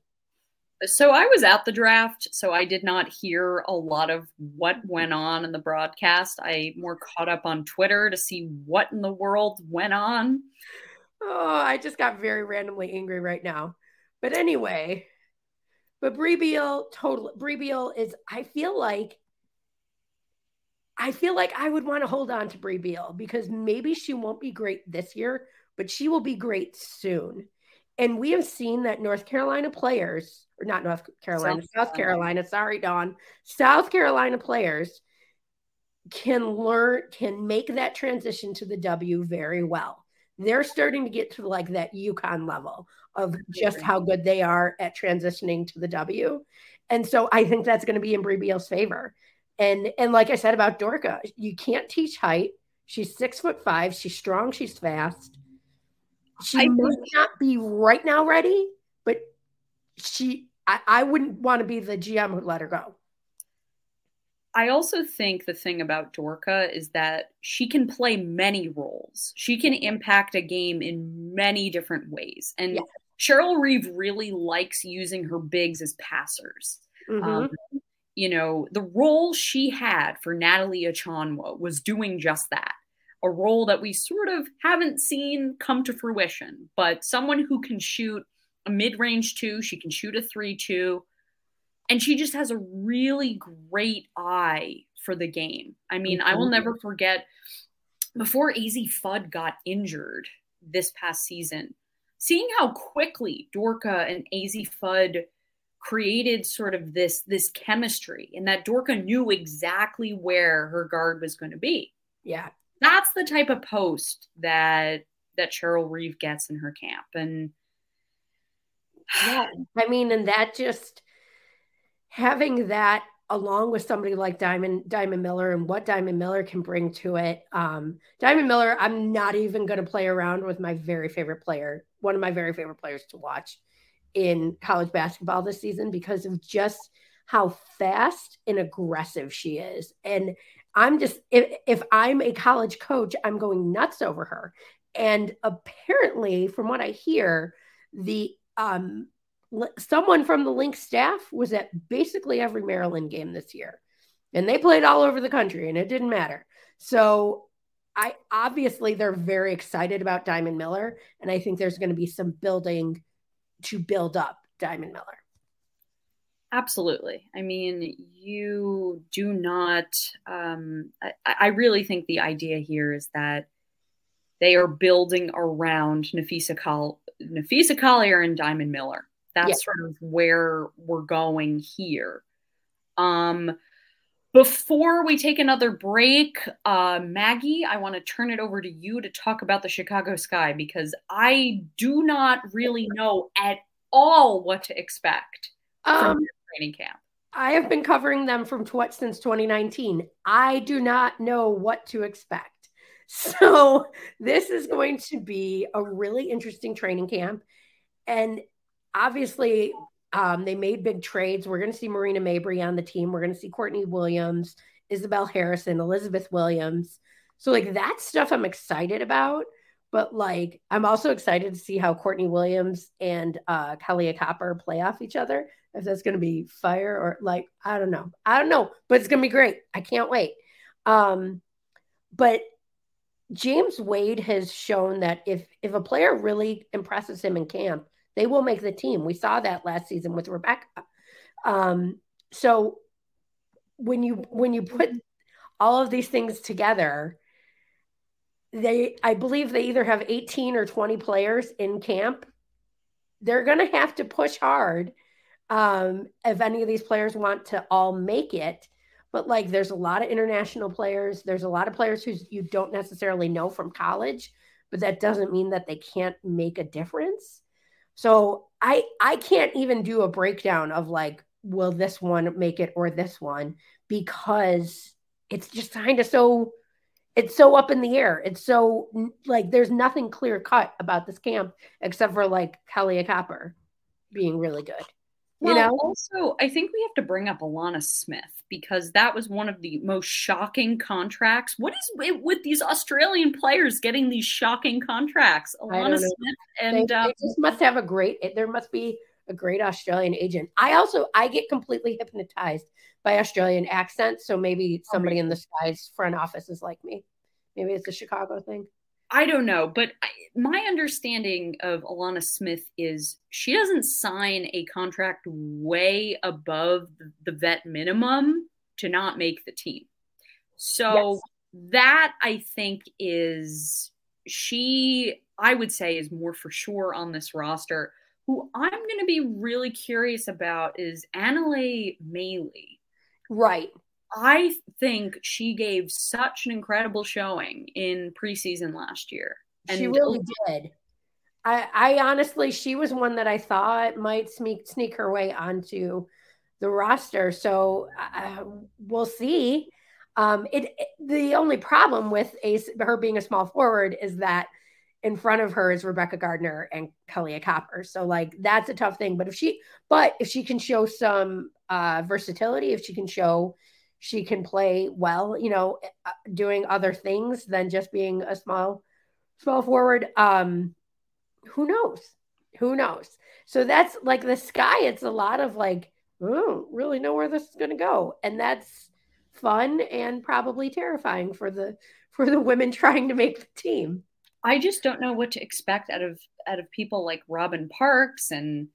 So I was at the draft, so I did not hear a lot of what went on in the broadcast. I more caught up on Twitter to see what in the world went on. Oh, I just got very randomly angry right now. But anyway, but Brea Beal, total Beal is, I feel like, I feel like I would want to hold on to Brea Beal because maybe she won't be great this year, but she will be great soon. And we have seen that North Carolina players, or not North Carolina, South South, Carolina, sorry, Dawn, South Carolina players can learn, can make that transition to the W very well. They're starting to get to like that UConn level of just how good they are at transitioning to the W. And so I think that's going to be in Brea Beal's favor. And and like I said about Dorka, you can't teach height. She's six foot five. She's strong. She's fast. She I may not be right now ready, but she I, I wouldn't want to be the GM who let her go. I also think the thing about Dorka is that she can play many roles. She can impact a game in many different ways. And Yeah. Cheryl Reeve really likes using her bigs as passers. Mhm. Um, you know, the role she had for Natalie Achonwa was doing just that. A role that we sort of haven't seen come to fruition, but someone who can shoot a mid range two, she can shoot a three two, and she just has a really great eye for the game. I mean, I will never forget before Azzi Fudd got injured this past season. seeing how quickly Dorka and Azzi Fudd created sort of this this chemistry and that Dorka knew exactly where her guard was going to be. Yeah. That's the type of post that that Cheryl Reeve gets in her camp. And yeah, I mean, and that just having that along with somebody like Diamond Diamond Miller and what Diamond Miller can bring to it. Um, Diamond Miller, I'm not even going to play around with my very favorite player, one of my very favorite players to watch in college basketball this season because of just how fast and aggressive she is. And I'm just if if I'm a college coach, I'm going nuts over her. And apparently, from what I hear, the um, someone from the Link staff was at basically every Maryland game this year, and they played all over the country, and it didn't matter. So, I obviously they're very excited about Diamond Miller, and I think there's going to be some building to build up Diamond Miller. Absolutely. I mean, you do not. Um, I, I really think the idea here is that they are building around Napheesa, Col- Napheesa Collier and Diamond Miller. That's yeah. sort of where we're going here. Um, before we take another break, uh, Maggie, I want to turn it over to you to talk about the Chicago Sky because I do not really know at all what to expect um, from training camp. I have been covering them from tw- since 2019. I do not know what to expect. <laughs> So this is going to be a really interesting training camp. And obviously, um, they made big trades. We're going to see Marina Mabrey on the team. We're going to see Courtney Williams, Isabelle Harrison, Elizabeth Williams. So like that stuff I'm excited about. But like I'm also excited to see how Courtney Williams and uh Kahleah Copper play off each other. If that's gonna be fire or like I don't know. I don't know, but it's gonna be great. I can't wait. Um but James Wade has shown that if if a player really impresses him in camp, they will make the team. We saw that last season with Rebekah. Um, so when you when you put all of these things together, they I believe they either have 18 or 20 players in camp. They're going to have to push hard um, if any of these players want to all make it but like there's a lot of international players. There's a lot of players who you don't necessarily know from college, but that doesn't mean that they can't make a difference. So I I can't even do a breakdown of like will this one make it or this one because it's just kind of so it's so up in the air. It's so like there's nothing clear cut about this camp except for like Kahleah Copper being really good. Well, you know? also, I think we have to bring up Alanna Smith because that was one of the most shocking contracts. What is it with these Australian players getting these shocking contracts? Alanna Smith and they, um, they just must have a great. There must be a great Australian agent. I also I get completely hypnotized by Australian accents, so maybe somebody in the skies front office is like me. Maybe it's a Chicago thing. I don't know, but I, my understanding of Alanna Smith is she doesn't sign a contract way above the, vet minimum to not make the team. So yes. that I think is she, I would say, is more for sure on this roster. Who I'm going to be really curious about is Annalay Maley. Right. I think she gave such an incredible showing in preseason last year. And she really did. I, I honestly, she was one that I thought might sneak sneak her way onto the roster. So uh, we'll see. Um, it, it, the only problem with a, her being a small forward is that in front of her is Rebekah Gardner and Kahleah Copper. So like that's a tough thing. But if she, but if she can show some uh, versatility, if she can show she can play well, you know, uh, doing other things than just being a small small forward. Um, who knows? Who knows? So that's like the sky. It's a lot of like, don't really know where this is going to go, and that's fun and probably terrifying for the for the women <laughs> trying to make the team. I just don't know what to expect out of out of people like Robin Parks and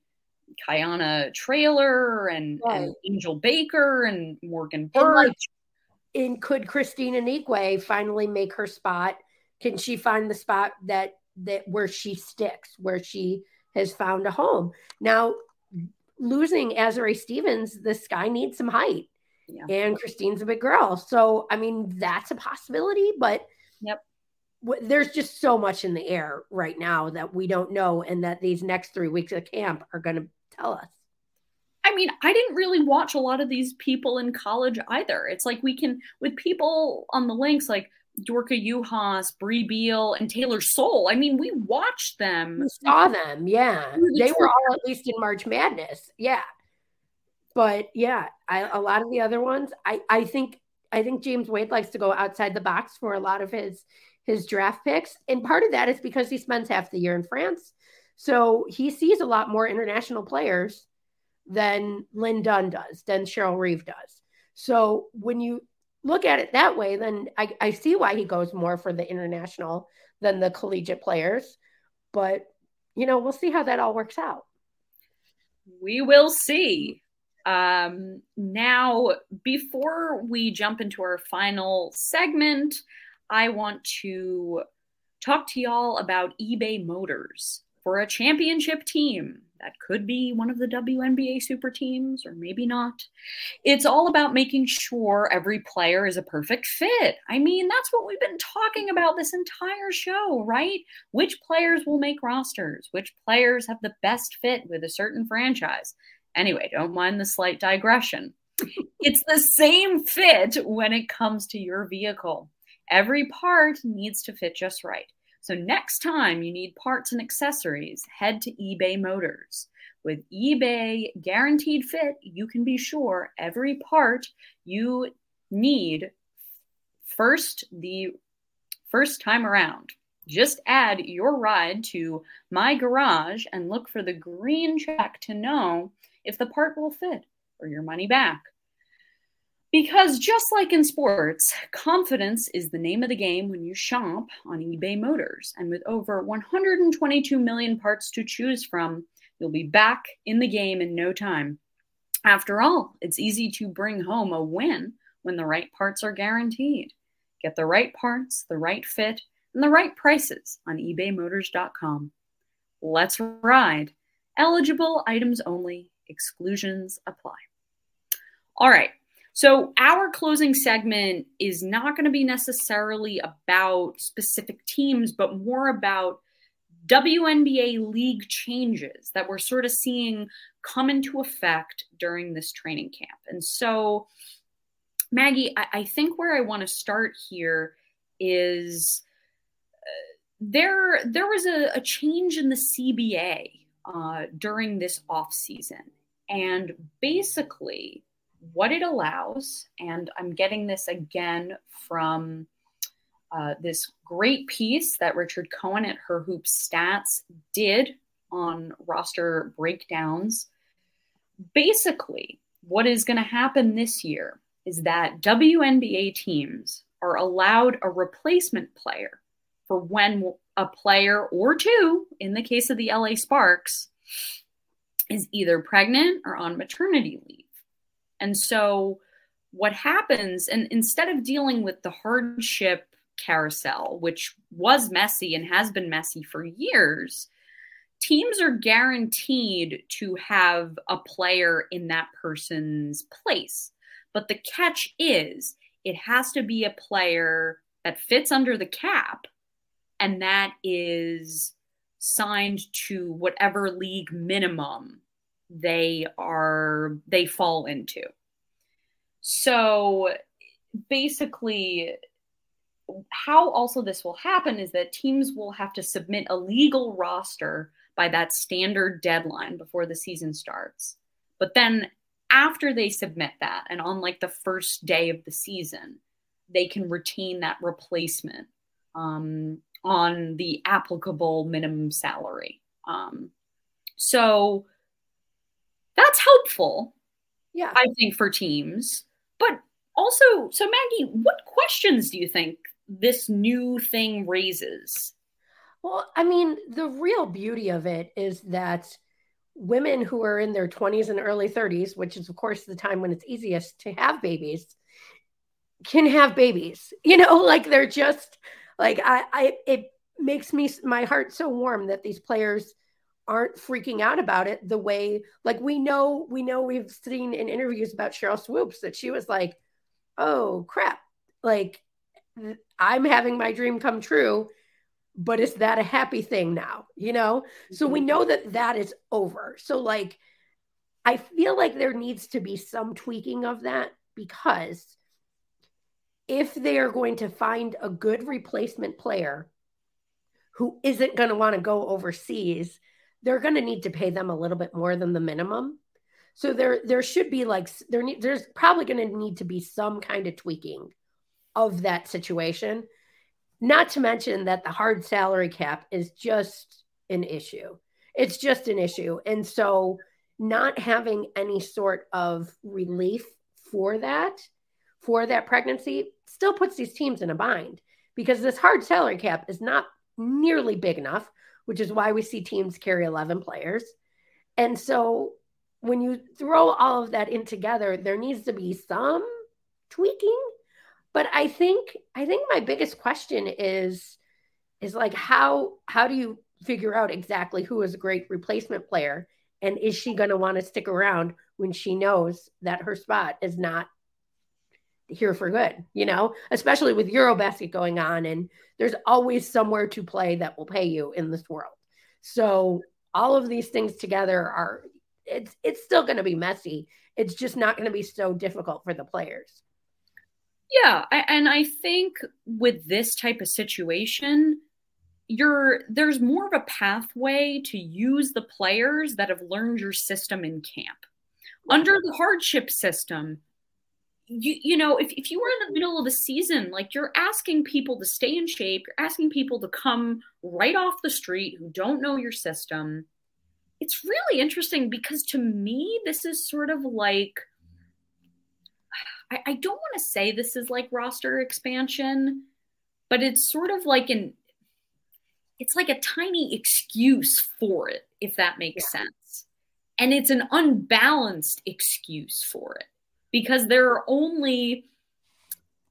Kiana Trailer and, right. and, Angel Baker and Morgan. Like, and could Kristine Anigwe finally make her spot? Can she find the spot that that where she sticks, where she has found a home. Now, losing Azurá Stevens, this guy needs some height. Yeah. And Kristine's a big girl. So, I mean, that's a possibility, but yep. W- there's just so much in the air right now that we don't know, and that these next three weeks of camp are going to tell us. I mean, I didn't really watch a lot of these people in college either. It's like we can, with people on the Lynx like Dorka Juhász, Brea Beal, and Taylor Soule. I mean, we watched them. We saw them, yeah. They were all at least in March Madness, yeah. But yeah, I, a lot of the other ones, I, I think I think James Wade likes to go outside the box for a lot of his his draft picks, and part of that is because he spends half the year in France, so he sees a lot more international players than Lin Dunn does, than Cheryl Reeve does. So when you look at it that way, then I, I see why he goes more for the international than the collegiate players. But, you know, we'll see how that all works out. We will see. Um, now, before we jump into our final segment, I want to talk to y'all about eBay Motors for a championship team that could be one of the WNBA super teams, or maybe not. It's all about making sure every player is a perfect fit. I mean, that's what we've been talking about this entire show, right? Which players will make rosters? Which players have the best fit with a certain franchise? Anyway, don't mind the slight digression. it's the same fit when it comes to your vehicle. Every part needs to fit just right. So next time you need parts and accessories, head to eBay Motors. With eBay Guaranteed Fit, you can be sure every part you need first the first time around. Just add your ride to My Garage and look for the green check to know if the part will fit or your money back. Because just like in sports, confidence is the name of the game when you shop on eBay Motors. And with over 122 million parts to choose from, you'll be back in the game in no time. After all, it's easy to bring home a win when the right parts are guaranteed. Get the right parts, the right fit, and the right prices on ebaymotors.com. Let's ride. Eligible items only, exclusions apply. All right. So, our closing segment is not going to be necessarily about specific teams, but more about WNBA league changes that we're sort of seeing come into effect during this training camp. And so, Maggie, I, I think where I want to start here is uh, there there was a, a, change in the CBA uh, during this off season, and basically what it allows, and I'm getting this again from uh, this great piece that Richard Cohen at Her Hoop Stats did on roster breakdowns. Basically, what is going to happen this year is that WNBA teams are allowed a replacement player for when a player or two, in the case of the LA Sparks, is either pregnant or on maternity leave. And so what happens, and instead of dealing with the hardship carousel, which was messy and has been messy for years, teams are guaranteed to have a player in that person's place. But the catch is it has to be a player that fits under the cap and that is signed to whatever league minimum they are they fall into. So basically how also this will happen is that teams will have to submit a legal roster by that standard deadline before the season starts. But then after they submit that and on like the first day of the season, they can retain that replacement um, on the applicable minimum salary. Um, so that's helpful. Yeah. I think for teams. But also, so Maggie, what questions do you think this new thing raises? Well, I mean, the real beauty of it is that women who are in their 20s and early 30s, which is, of course, the time when it's easiest to have babies, can have babies. <laughs> You know, like they're just like, I, I, it makes me my heart so warm that these players aren't freaking out about it the way like we know we know we've seen in interviews about Sheryl Swoopes that she was like, "Oh crap. Like I'm having my dream come true." But is that a happy thing now? You know? So we mm-hmm. know that that is over. So like I feel like there needs to be some tweaking of that because if they are going to find a good replacement player who isn't going to want to go overseas, they're going to need to pay them a little bit more than the minimum. So there there should be like there there's probably going to need to be some kind of tweaking of that situation. Not to mention that the hard salary cap is just an issue. It's just an issue. And so not having any sort of relief for that for that pregnancy still puts these teams in a bind because this hard salary cap is not nearly big enough, which is why we see teams carry 11 players. And so when you throw all of that in together, there needs to be some tweaking. But I think I think my biggest question is is like how how do you figure out exactly who is a great replacement player and is she going to want to stick around when she knows that her spot is not here for good, you know, especially with Eurobasket going on. And there's always somewhere to play that will pay you in this world. So all of these things together are it's it's still going to be messy. It's just not going to be so difficult for the players. Yeah, I, and I think with this type of situation, you're there's more of a pathway to use the players that have learned your system in camp. Under the hardship system, you you know if, if you were in the middle of the season like you're asking people to stay in shape you're asking people to come right off the street who don't know your system it's really interesting because to me this is sort of like i, I don't want to say this is like roster expansion but it's sort of like an it's like a tiny excuse for it, if that makes yeah. sense. And it's an unbalanced excuse for it because there are only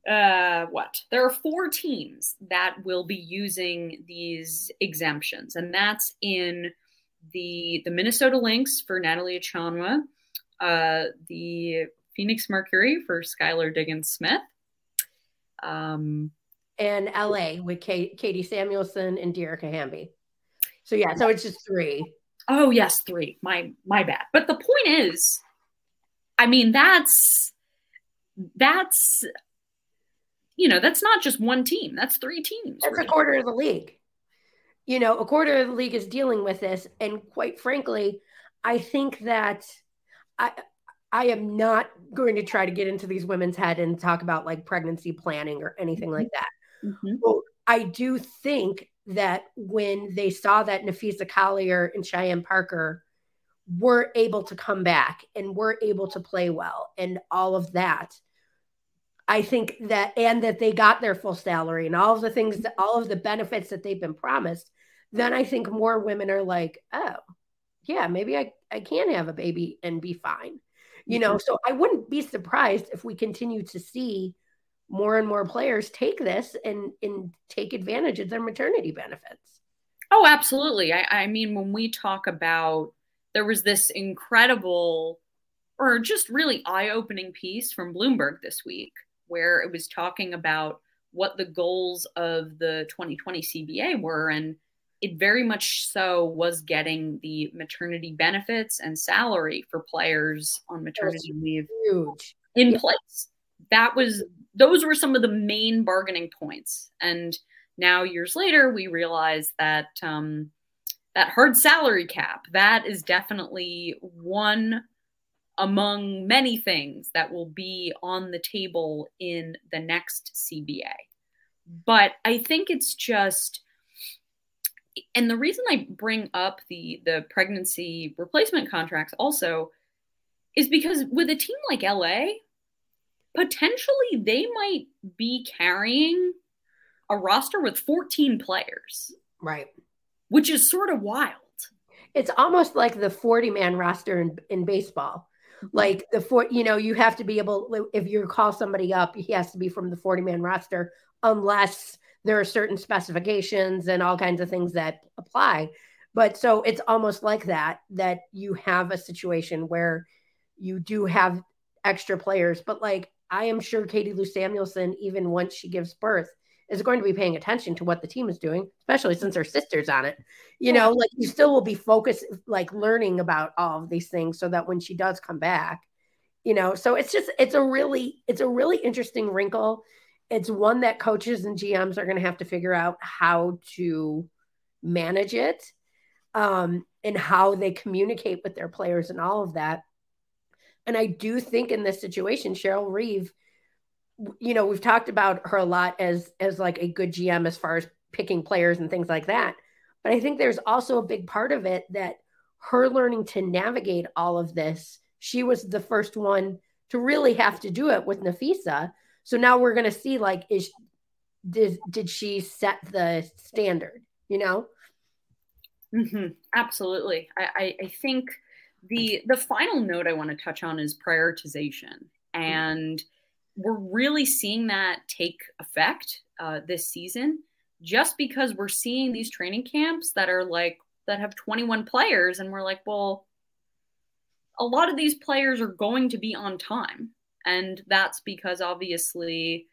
uh, what? There are four teams that will be using these exemptions, and that's in the the Minnesota Lynx for Natalie Achonwa, uh, the Phoenix Mercury for Skylar Diggins Smith, um, and LA with Kate, Katie Samuelson and Dearica Hamby. So yeah, so it's just three. Oh yes, three. My my bad. But the point is, I mean, that's that's you know, that's not just one team. That's three teams. That's right? a quarter of the league. You know, a quarter of the league is dealing with this, and quite frankly, I think that I I am not going to try to get into these women's head and talk about like pregnancy planning or anything like that. Mm-hmm. Well, I do think that when they saw that Napheesa Collier and Cheyenne Parker were able to come back and were able to play well and all of that, I think that, and that they got their full salary and all of the things, that, all of the benefits that they've been promised, then I think more women are like, oh, yeah, maybe I, I can have a baby and be fine. You know, mm-hmm. so I wouldn't be surprised if we continue to see more and more players take this and, and take advantage of their maternity benefits. Oh, absolutely. I, I mean, when we talk about there was this incredible or just really eye opening piece from Bloomberg this week where it was talking about what the goals of the 2020 CBA were. And it very much so was getting the maternity benefits and salary for players on maternity leave huge. in yeah. place. That was those were some of the main bargaining points. And now years later, we realize that um, that hard salary cap that is definitely one among many things that will be on the table in the next CBA. But I think it's just and the reason I bring up the the pregnancy replacement contracts also is because with a team like LA, potentially they might be carrying a roster with 14 players. Right. Which is sort of wild. It's almost like the 40 man roster in, in baseball. Like the four, you know, you have to be able, if you call somebody up, he has to be from the 40 man roster, unless there are certain specifications and all kinds of things that apply. But so it's almost like that, that you have a situation where you do have extra players. But like, I am sure Katie Lou Samuelson, even once she gives birth, is going to be paying attention to what the team is doing, especially since her sister's on it. You know, like you still will be focused, like learning about all of these things so that when she does come back, you know, so it's just, it's a really, it's a really interesting wrinkle. It's one that coaches and GMs are going to have to figure out how to manage it um, and how they communicate with their players and all of that. And I do think in this situation, Cheryl Reeve, you know, we've talked about her a lot as as like a good GM as far as picking players and things like that. But I think there's also a big part of it that her learning to navigate all of this, she was the first one to really have to do it with Napheesa. So now we're going to see like is did did she set the standard, you know? Mm-hmm. Absolutely. I, I, I think the the final note I want to touch on is prioritization, and we're really seeing that take effect uh, this season. Just because we're seeing these training camps that are like that have 21 players, and we're like, well, a lot of these players are going to be on time, and that's because obviously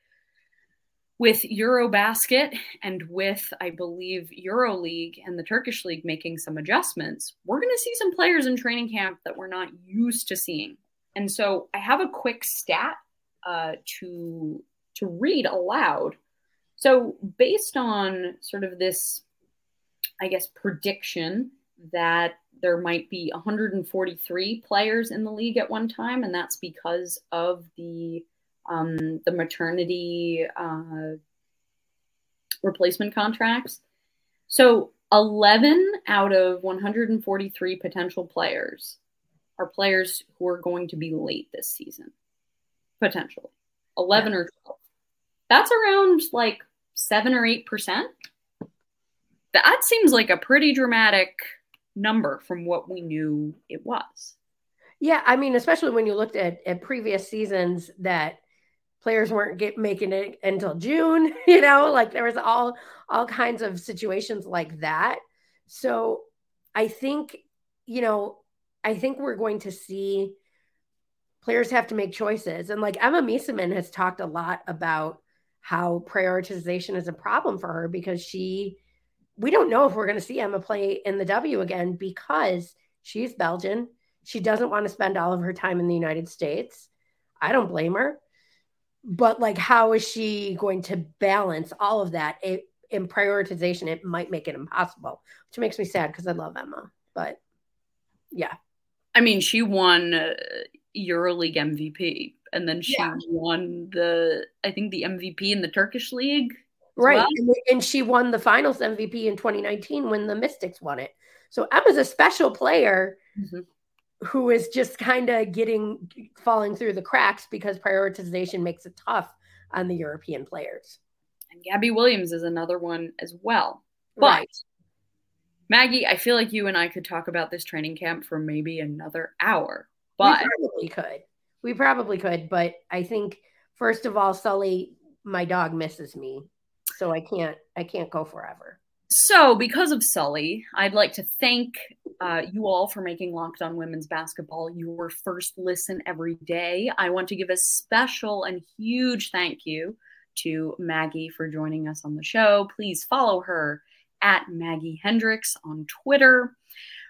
with Eurobasket and with, I believe, EuroLeague and the Turkish League making some adjustments, we're going to see some players in training camp that we're not used to seeing. And so I have a quick stat uh, to to read aloud. So based on sort of this, I guess, prediction that there might be 143 players in the league at one time, and that's because of the um, the maternity uh, replacement contracts. So 11 out of 143 potential players are players who are going to be late this season, potentially 11 yeah. or 12. That's around like seven or eight percent. That seems like a pretty dramatic number from what we knew it was. Yeah, I mean, especially when you looked at, at previous seasons that players weren't get, making it until June, <laughs> you know, like there was all all kinds of situations like that. So I think, you know, I think we're going to see players have to make choices. And like Emma Meesseman has talked a lot about how prioritization is a problem for her because she we don't know if we're going to see Emma play in the W again because she's Belgian. She doesn't want to spend all of her time in the United States. I don't blame her but like how is she going to balance all of that it, in prioritization it might make it impossible which makes me sad because i love emma but yeah i mean she won uh, euroleague mvp and then she yeah. won the i think the mvp in the turkish league right well. and, and she won the finals mvp in 2019 when the mystics won it so emma's a special player mm-hmm who is just kind of getting falling through the cracks because prioritization makes it tough on the European players. And Gabby Williams is another one as well. But right. Maggie, I feel like you and I could talk about this training camp for maybe another hour. But we probably could. We probably could, but I think first of all, Sully, my dog misses me. So I can't I can't go forever. So, because of Sully, I'd like to thank uh, you all for making Locked On Women's Basketball your first listen every day. I want to give a special and huge thank you to Maggie for joining us on the show. Please follow her at Maggie Hendricks on Twitter.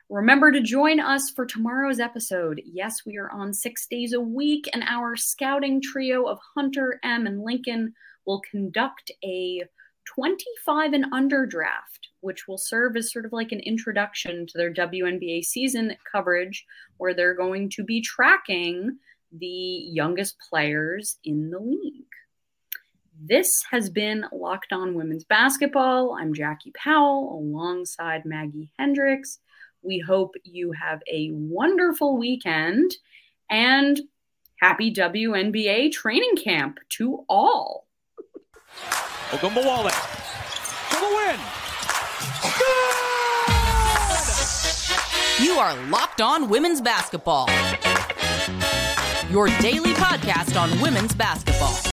Remember to join us for tomorrow's episode. Yes, we are on six days a week, and our scouting trio of Hunter, M, and Lincoln will conduct a 25 and under draft, which will serve as sort of like an introduction to their WNBA season coverage, where they're going to be tracking the youngest players in the league. This has been Locked On Women's Basketball. I'm Jackie Powell alongside Maggie Hendricks. We hope you have a wonderful weekend and happy WNBA training camp to all. Ogunbowale for the win. Good! You are locked on women's basketball. Your daily podcast on women's basketball.